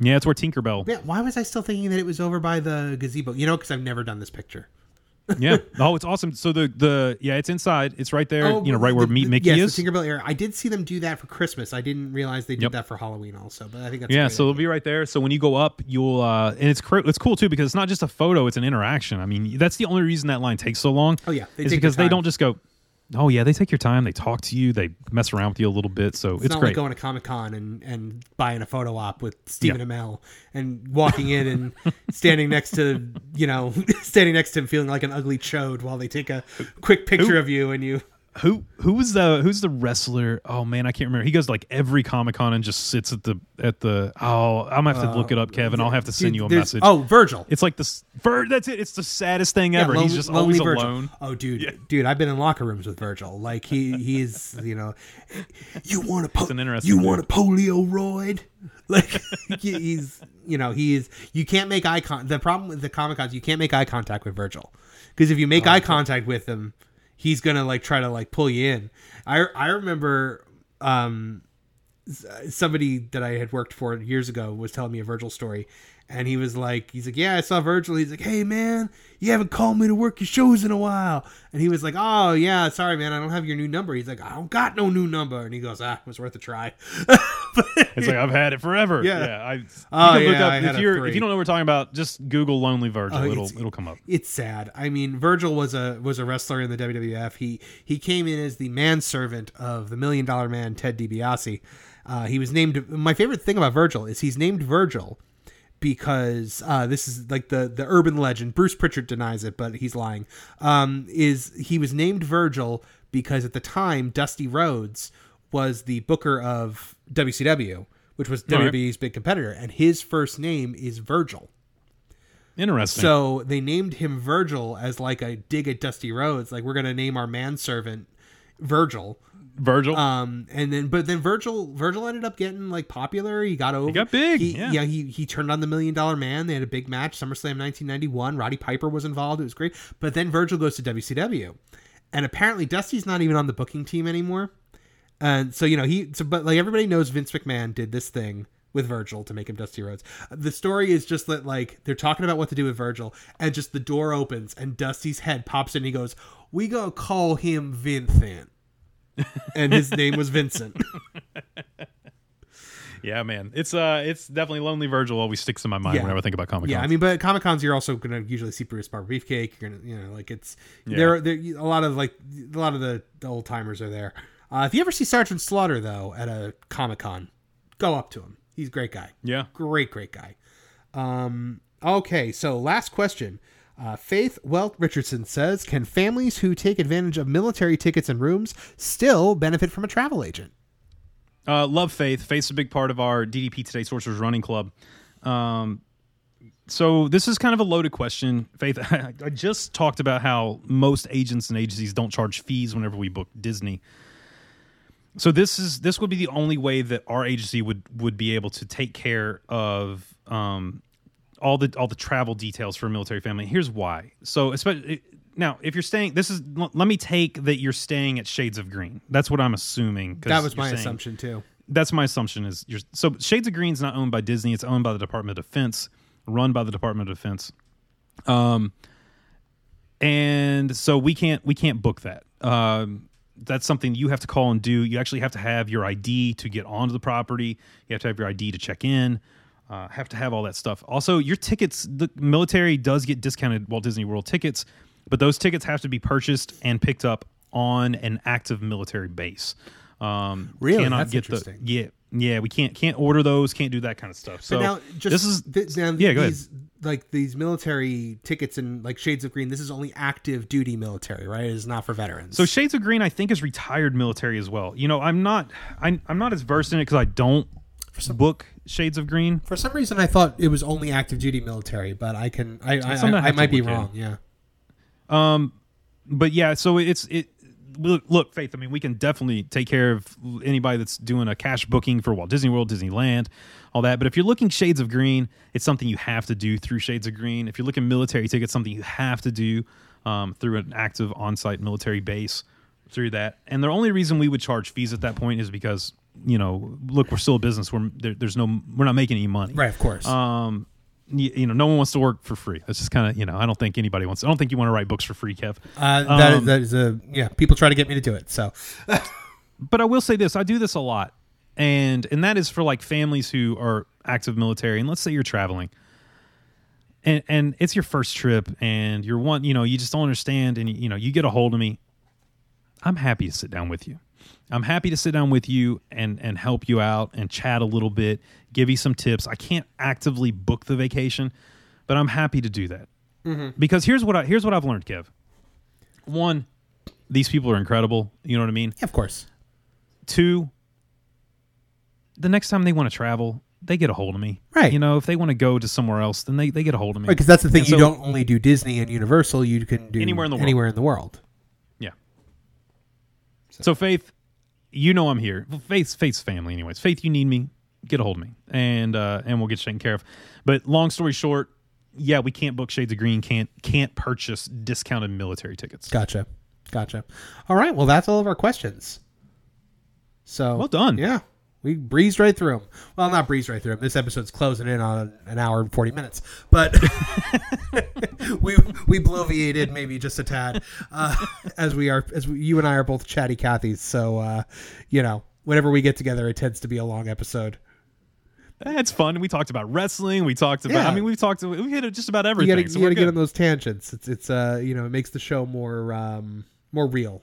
Yeah, it's where Tinkerbell. Yeah. Why was I still thinking that it was over by the gazebo? You know, because I've never done this picture. Yeah. Oh, it's awesome. So the the yeah, it's inside. It's right there. Oh, you know, right where the- Meet the- Mickey yes, is. the Tinkerbell area. I did see them do that for Christmas. I didn't realize they did Yep. that for Halloween also. But I think that's yeah, so it'll be right there. So when you go up, you'll uh and it's cr- it's cool too because it's not just a photo; it's an interaction. I mean, that's the only reason that line takes so long. Oh, yeah, is because they don't just go. Oh yeah, they take your time. They talk to you. They mess around with you a little bit. So it's, It's, not great. like going to Comic Con and, and buying a photo op with Stephen Yeah. Amell and walking in and standing next to you know standing next to him feeling like an ugly chode while they take a quick picture Who- of you and you. Who who was the who's the wrestler? Oh man, I can't remember. He goes to, like every Comic Con and just sits at the at the. Oh, I'm gonna have to look it up, uh, Kevin. I'll have to send you a message. Oh, Virgil. it's like this. Vir- that's it. It's the saddest thing ever. Yeah, He's just Lonely always Virgil. alone. Oh, dude, dude, I've been in locker rooms with Virgil. Like he, he's, you know, you want a po- an interesting you dude. want a polio roid? Like he's, you know, he's. You can't make eye con. The problem with the comic cons, you can't make eye contact with Virgil because if you Oh, make eye contact with him, he's gonna like try to like pull you in. I I remember. um somebody that I had worked for years ago was telling me a Virgil story, and he was like, he's like, yeah, I saw Virgil. He's like, hey man, you haven't called me to work your shows in a while, and he was like, oh yeah, sorry man, I don't have your new number. He's like, I don't got no new number, and he goes, ah, it was worth a try. It's like I've had it forever. Yeah. yeah. I, you Oh, can look yeah, up if you're if you don't know what we're talking about, just Google "Lonely Virgil." Oh, it'll it'll come up. it's sad. I mean, Virgil was a was a wrestler in the WWF. He he came in as the manservant of the Million Dollar Man Ted DiBiase. Uh, he was named. My favorite thing about Virgil is he's named Virgil because uh, this is like the the urban legend. Bruce Prichard denies it, but he's lying. Um, is he was named Virgil because at the time Dusty Rhodes was the booker of WCW, which was All right. WWE's big competitor, and his first name is Virgil. Interesting. So they named him Virgil as like a dig at Dusty Rhodes. Like we're gonna name our manservant Virgil. Virgil. Um, and then but then Virgil Virgil ended up getting like popular. He got over. got big, He, yeah. he he turned on the Million Dollar Man. They had a big match. SummerSlam 1991. Roddy Piper was involved. It was great. But then Virgil goes to WCW, and apparently Dusty's not even on the booking team anymore. And so you know he, so, but like everybody knows Vince McMahon did this thing with Virgil to make him Dusty Rhodes. The story is just that like they're talking about what to do with Virgil, and just the door opens and Dusty's head pops in. and He goes, "We gonna call him Vincent," and his name was Vincent. Yeah, man. It's uh it's definitely Lonely Virgil always sticks in my mind Yeah. whenever I think about Comic Con. Yeah, I mean, but Comic Cons you're also gonna usually see Bruce Bar Beefcake. You're gonna, you know, like it's Yeah. there. There a lot of like a lot of the, the old timers are there. Uh, if you ever see Sergeant Slaughter though at a Comic Con, go up to him. He's a great guy. yeah. Great, great guy. Um, okay, so last question. Uh, Faith Welt Richardson says, "Can families who take advantage of military tickets and rooms still benefit from a travel agent?" Uh, love Faith. Faith's a big part of our DDP Today Sorcerers Running Club. Um, so this is kind of a loaded question, Faith. I just talked about how most agents and agencies don't charge fees whenever we book Disney. So this is this would be the only way that our agency would would be able to take care of um, all the all the travel details for a military family. Here's why. So especially now, if you're staying, this is l- let me take that you're staying at Shades of Green. That's what I'm assuming. That was my saying- assumption too. that's my assumption is you're, so shades of green's not owned by disney it's owned by the department of defense run by the department of defense um and so we can't we can't book that um that's something you have to call and do you actually have to have your id to get onto the property you have to have your id to check in uh, have to have all that stuff also your tickets the military does get discounted walt disney world tickets but those tickets have to be purchased and picked up on an active military base um Really? cannot That's get interesting. the yeah yeah we can't can't order those can't do that kind of stuff so But now, just this is th- now yeah, go ahead. like these military tickets and like Shades of Green. This is only active duty military, right? It's not for veterans. So Shades of Green, I think, is retired military as well. You know, I'm not, I, I'm not as versed in it because I don't book Shades of Green. for some reason, I thought it was only active duty military, but I can I I, I I, I might be wrong. Yeah. Um but yeah, so it's it. Look, look, Faith. I mean, we can definitely take care of anybody that's doing a cash booking for Walt Disney World, Disneyland, all that. But if you're looking Shades of Green, it's something you have to do through Shades of Green. If you're looking military tickets, something you have to do um, through an active on-site military base through that. And the only reason we would charge fees at that point is because you know, look, we're still a business. We're there, there's no, we're not making any money, Right. Of course. um you, you know no one wants to work for free that's just kind of you know i don't think anybody wants i don't think you want to write books for free kev uh, that, is, um, that is a yeah. People try to get me to do it. So but i will say this i do this a lot and and that is for like families who are active military and let's say you're traveling and and it's your first trip and you're one you know you just don't understand and you know you get a hold of me i'm happy to sit down with you i'm happy to sit down with you and and help you out and chat a little bit give you some tips i can't actively book the vacation but i'm happy to do that mm-hmm. because here's what i here's what i've learned kev one these people are incredible you know what i mean yeah, of course. Two, the next time they want to travel, they get a hold of me. Right. You know, if they want to go to somewhere else, then they, they get a hold of me. Because that's the thing. And you so- don't only do Disney and Universal. You can do Anywhere in the world. Anywhere in the world. Yeah. So Faith, you know I'm here. Well, Faith's Faith's family, anyways. Faith, you need me, get a hold of me, and uh, and we'll get you taken care of. But long story short, yeah, we can't book Shades of Green. Can't can't purchase discounted military tickets. Gotcha. Gotcha. All right. Well, that's all of our questions. So Well done. Yeah, we breezed right through them. Well, not breezed right through them. This episode's closing in on an hour and forty minutes, but we we bloviated maybe just a tad, uh, as we are as we, you and I are both chatty Cathys. So uh, you know, whenever we get together, it tends to be a long episode. It's fun. We talked about wrestling. We talked about. Yeah. I mean, we've talked. We hit just about You everything. got so you got to get on those tangents. It's it's uh you know it makes the show more um more real.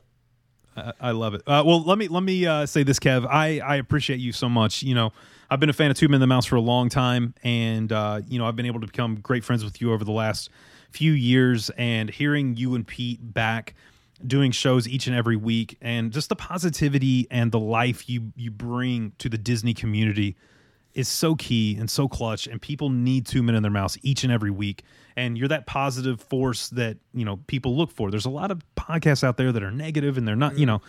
I- I love it. Uh, well, let me let me uh, say this, Kev. I I appreciate you so much. You know, I've been a fan of Two Men and the Mouse for a long time, and uh, you know, I've been able to become great friends with you over the last few years. And hearing you and Pete back doing shows each and every week, and just the positivity and the life you you bring to the Disney community is so key and so clutch and people need two men in their mouths each and every week. And you're that positive force that you know people look for. There's a lot of podcasts out there that are negative and they're not you know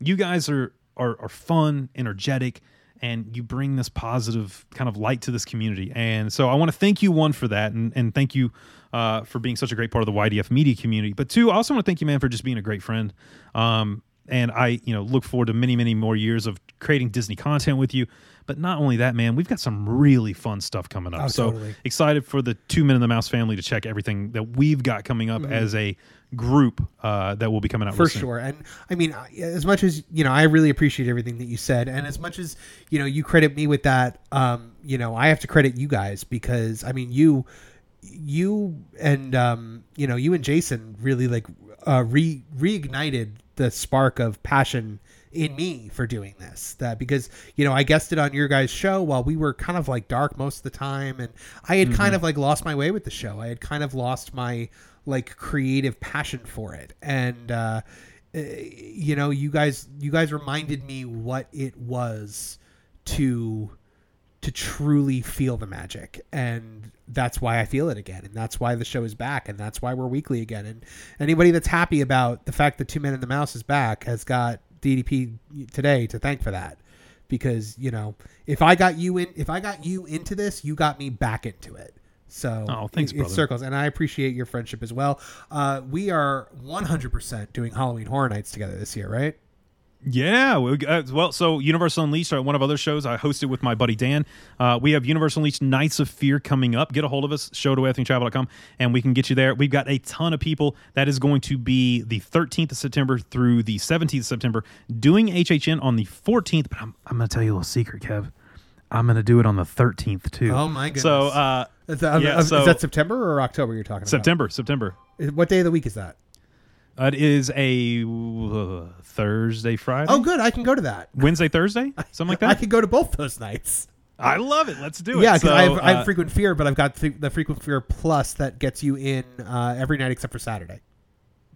you guys are are, are fun energetic and you bring this positive kind of light to this community. And so i want to thank you one for that and, and thank you uh, for being such a great part of the ydf media community. But two i also want to thank you man for just being a great friend. Um, and i you know look forward to many many more years of creating Disney content with you. But not only that, man, we've got some really fun stuff coming up. Oh, so totally. excited for the Two Men and the Mouse family to check everything that we've got coming up as a group uh, that will be coming out Mm-hmm. for sure and i mean as much as you know i really appreciate everything that you said and as much as you know you credit me with that um you know i have to credit you guys because i mean you you and um you know you and jason really like uh re reignited the spark of passion in me for doing this that because you know i guessed it on your guys show while we were kind of like dark most of the time and i had kind of like lost my way with the show. I had kind of lost my like creative passion for it. And uh uh, you know you guys you guys reminded me what it was to to truly feel the magic. And that's why i feel it again. And that's why the show is back. And that's why we're weekly again. And anybody that's happy about the fact that two men and the mouse is back has got ddp today to thank for that. Because you know if i got you in if i got you into this you got me back into it. So Oh, thanks, it, it circles. And i appreciate your friendship as well. Uh, we are 100% doing halloween horror nights together this year right Yeah, uh, well, so Universal Unleashed, uh, one of other shows I hosted with my buddy Dan. Uh, we have Universal Unleashed Nights of Fear coming up. Get a hold of us, show to travel.com, and we can get you there. We've got a ton of people. That is going to be the 13th of September through the 17th of September, doing HHN on the 14th. But I'm, I'm going to tell you a little secret, Kev. I'm going to do it on the 13th, too. Oh, my goodness. So, uh, is that, Yeah, is so- that september or october you're talking September, September. about what day of the week is that Uh, it is a uh, Thursday, Friday. oh good i can go to that Wednesday, Thursday, something like that. i could go to both those nights I love it. Let's do it. yeah because So, I, have, I have uh, frequent fear but i've got the, the frequent fear plus that gets you in uh, every night except for saturday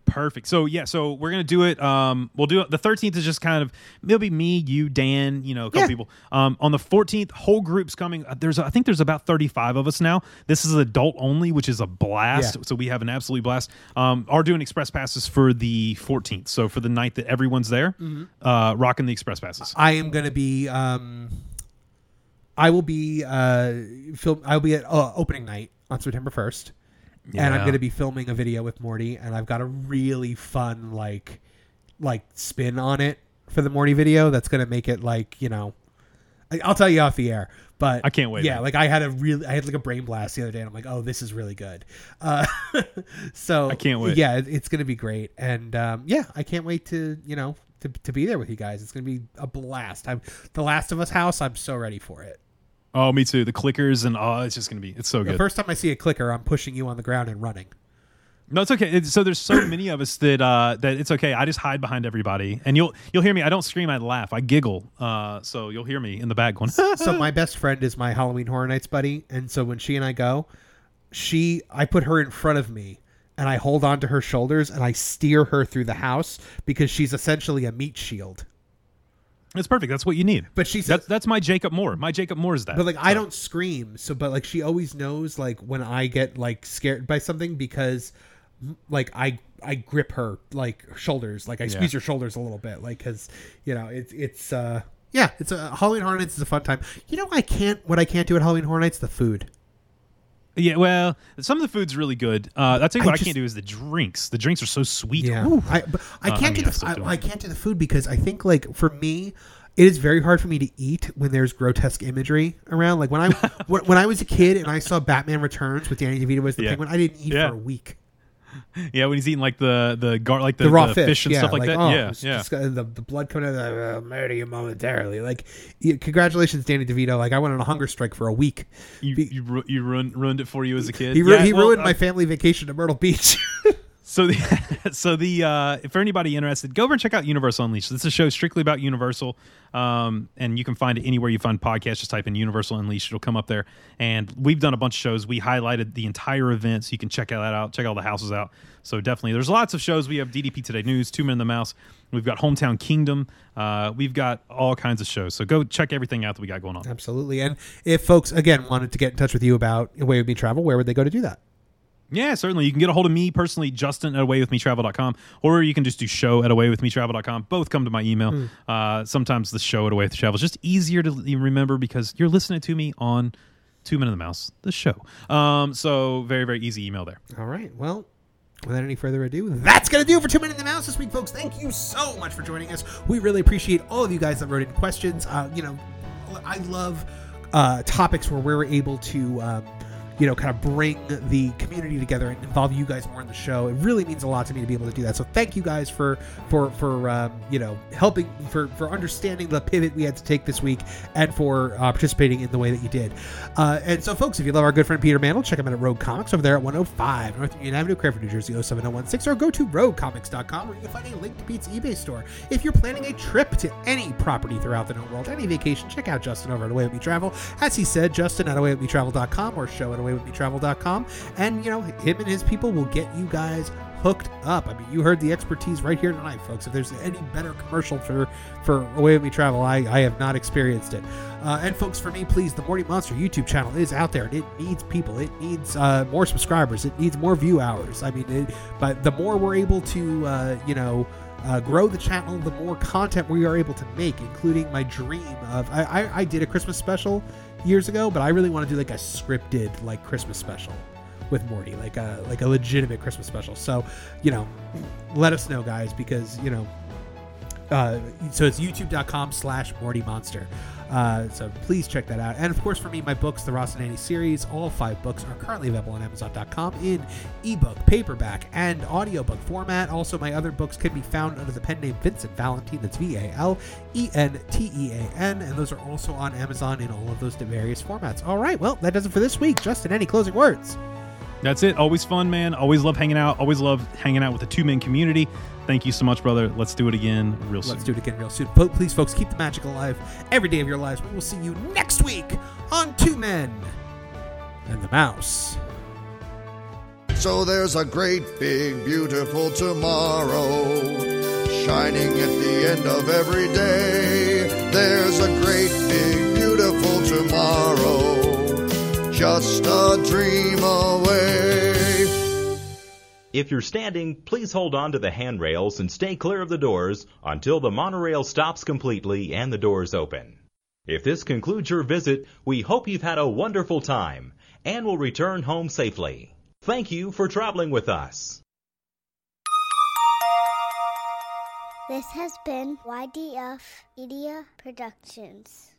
Perfect. So yeah, so we're gonna do it. Um, we'll do it. The thirteenth is just kind of it'll be me, you, Dan, you know, a couple Yeah. people. Um, on the fourteenth, whole group's coming. Uh, There's I think there's about thirty five of us now. This is adult only, which is a blast. Yeah. So we have an absolute blast. Um, are doing express passes for the fourteenth. So for the night that everyone's there, Mm-hmm. uh, rocking the express passes. I am going to be. Um, I will be uh, film. I'll be at uh, opening night on September first, and I'm going to be filming a video with Morty, and I've got a really fun like, like spin on it for the Morty video. That's going to make it like you know. I- I'll tell you off the air, but I can't wait, Yeah, man. like I had a really, I had like a brain blast the other day, and I'm like, oh, this is really good. Uh, so I can't wait. Yeah, it- it's gonna be great, and um, yeah, I can't wait to you know to, to be there with you guys. It's gonna be a blast. I'm the Last of Us house. I'm so ready for it. Oh, me too. The clickers and oh, it's just gonna be. It's so good. The first time I see a clicker, I'm pushing you on the ground and running. No, it's okay. It's, so there's so many of us that uh, that it's okay. I just hide behind everybody, and you'll you'll hear me. I don't scream. I laugh. I giggle. Uh, so you'll hear me in the back going. so my best friend is my Halloween Horror Nights buddy, and so when she and I go, she I put her in front of me and I hold on to her shoulders and I steer her through the house because she's essentially a meat shield. It's perfect. That's what you need. But she's That's that's my Jacob Moore. My Jacob Moore is that. but like I don't scream, so but like she always knows like when I get like scared by something because like I I grip her like shoulders, like I squeeze her shoulders a little bit, like because you know it's it's uh yeah it's a Halloween Horror Nights is a fun time. You know I can't what I can't do at Halloween Horror Nights the food. Yeah, well, some of the food's really good. Uh, that's what I I just- can't do is the drinks. The drinks are so sweet. Yeah, Ooh. I but I Uh, I can't mean, do the I, I can't do the food because I think like for me, it is very hard for me to eat when there's grotesque imagery around. Like when I when, when I was a kid and I saw Batman Returns with Danny DeVito as the Yeah. penguin, I didn't eat Yeah. for a week. Yeah, when he's eating like the the gar like the, The raw the fish, and yeah, stuff like, that. oh, yeah, yeah. the, the blood coming out. Of the, uh, murder you momentarily. Like, yeah, congratulations, Danny DeVito. Like, I went on a hunger strike for a week. You Be- you, ru- you ruined ruined it for you as a kid. He, ru- Yeah, he well, ruined uh, my family vacation to Myrtle Beach. So the so the uh, for anybody interested, go over and check out Universal Unleashed. This is a show strictly about Universal, um, and you can find it anywhere you find podcasts. Just type in Universal Unleashed; it'll come up there. And we've done a bunch of shows. We highlighted the entire event, so you can check that out. Check all the houses out. So definitely, there's lots of shows. We have DDP Today News, Two Men and the Mouse. We've got Hometown Kingdom. Uh, we've got all kinds of shows. So go check everything out that we got going on. Absolutely. And if folks, again, wanted to get in touch with you about Away With Me Travel, where would they go to do that? Yeah, certainly. You can get a hold of me personally, Justin at awaywithmetravel.com, or you can just do show at awaywithmetravel.com. Both come to my email. Uh, sometimes the show at Away with Travel is just easier to remember because you're listening to me on Two Men and the Mouse, the show. Um, so very, very easy email there. All right. Well, without any further ado, that's going to do for Two Men and the Mouse this week, folks. Thank you so much for joining us. We really appreciate all of you guys that wrote in questions. Uh, you know, I love uh, topics where we're able to. Um, you know, kind of bring the community together and involve you guys more in the show. It really means a lot to me to be able to do that. So thank you guys for for for um, you know helping for for understanding the pivot we had to take this week and for uh, participating in the way that you did. Uh, and so, folks, if you love our good friend Peter Mantle, check him out at Rogue Comics over there at 105 North Union Avenue, Cranford, New Jersey 07016, or go to roguecomics.com where you can find a link to Pete's eBay store. If you're planning a trip to any property throughout the known world, any vacation, check out Justin over at Away With Me Travel. As he said, Justin at AwayWithMeTravel.com or show at Away awaywithmetravel.com and you know him and his people will get you guys hooked up. I mean you heard the expertise right here tonight folks. If there's any better commercial for for away with me travel i i have not experienced it. Uh, and folks for me please the Morty monster youtube channel is out there and it needs people. It needs uh, more subscribers. It needs more view hours. I mean it, but the more we're able to uh, you know uh, grow the channel, the more content we are able to make, including my dream of. I, I, I did a Christmas special years ago, but I really want to do like a scripted like Christmas special with Morty, like a like a legitimate Christmas special. So, you know, let us know, guys, because you know. Uh, so it's youtube.com slash morty monster uh, so please check that out. And of course for me my books the ross and annie series all five books are currently available on amazon.com in ebook paperback and audiobook format. Also my other books can be found under the pen name vincent valentean. That's v-a-l-e-n-t-e-a-n and those are also on amazon in all of those various formats. All right well that does it for this week. Justin any closing words That's it. Always fun, man. Always love hanging out. Always love hanging out with the two man community. Thank you so much, brother. Let's do it again real soon. Let's do it again real soon. Po- Please, folks, keep the magic alive every day of your lives. We will see you next week on Two Men and the Mouse. So there's a great big beautiful tomorrow shining at the end of every day. There's a great big beautiful tomorrow just a dream away. If you're standing, please hold on to the handrails and stay clear of the doors until the monorail stops completely and the doors open. If this concludes your visit, we hope you've had a wonderful time and will return home safely. Thank you for traveling with us. This has been YDF Media Productions.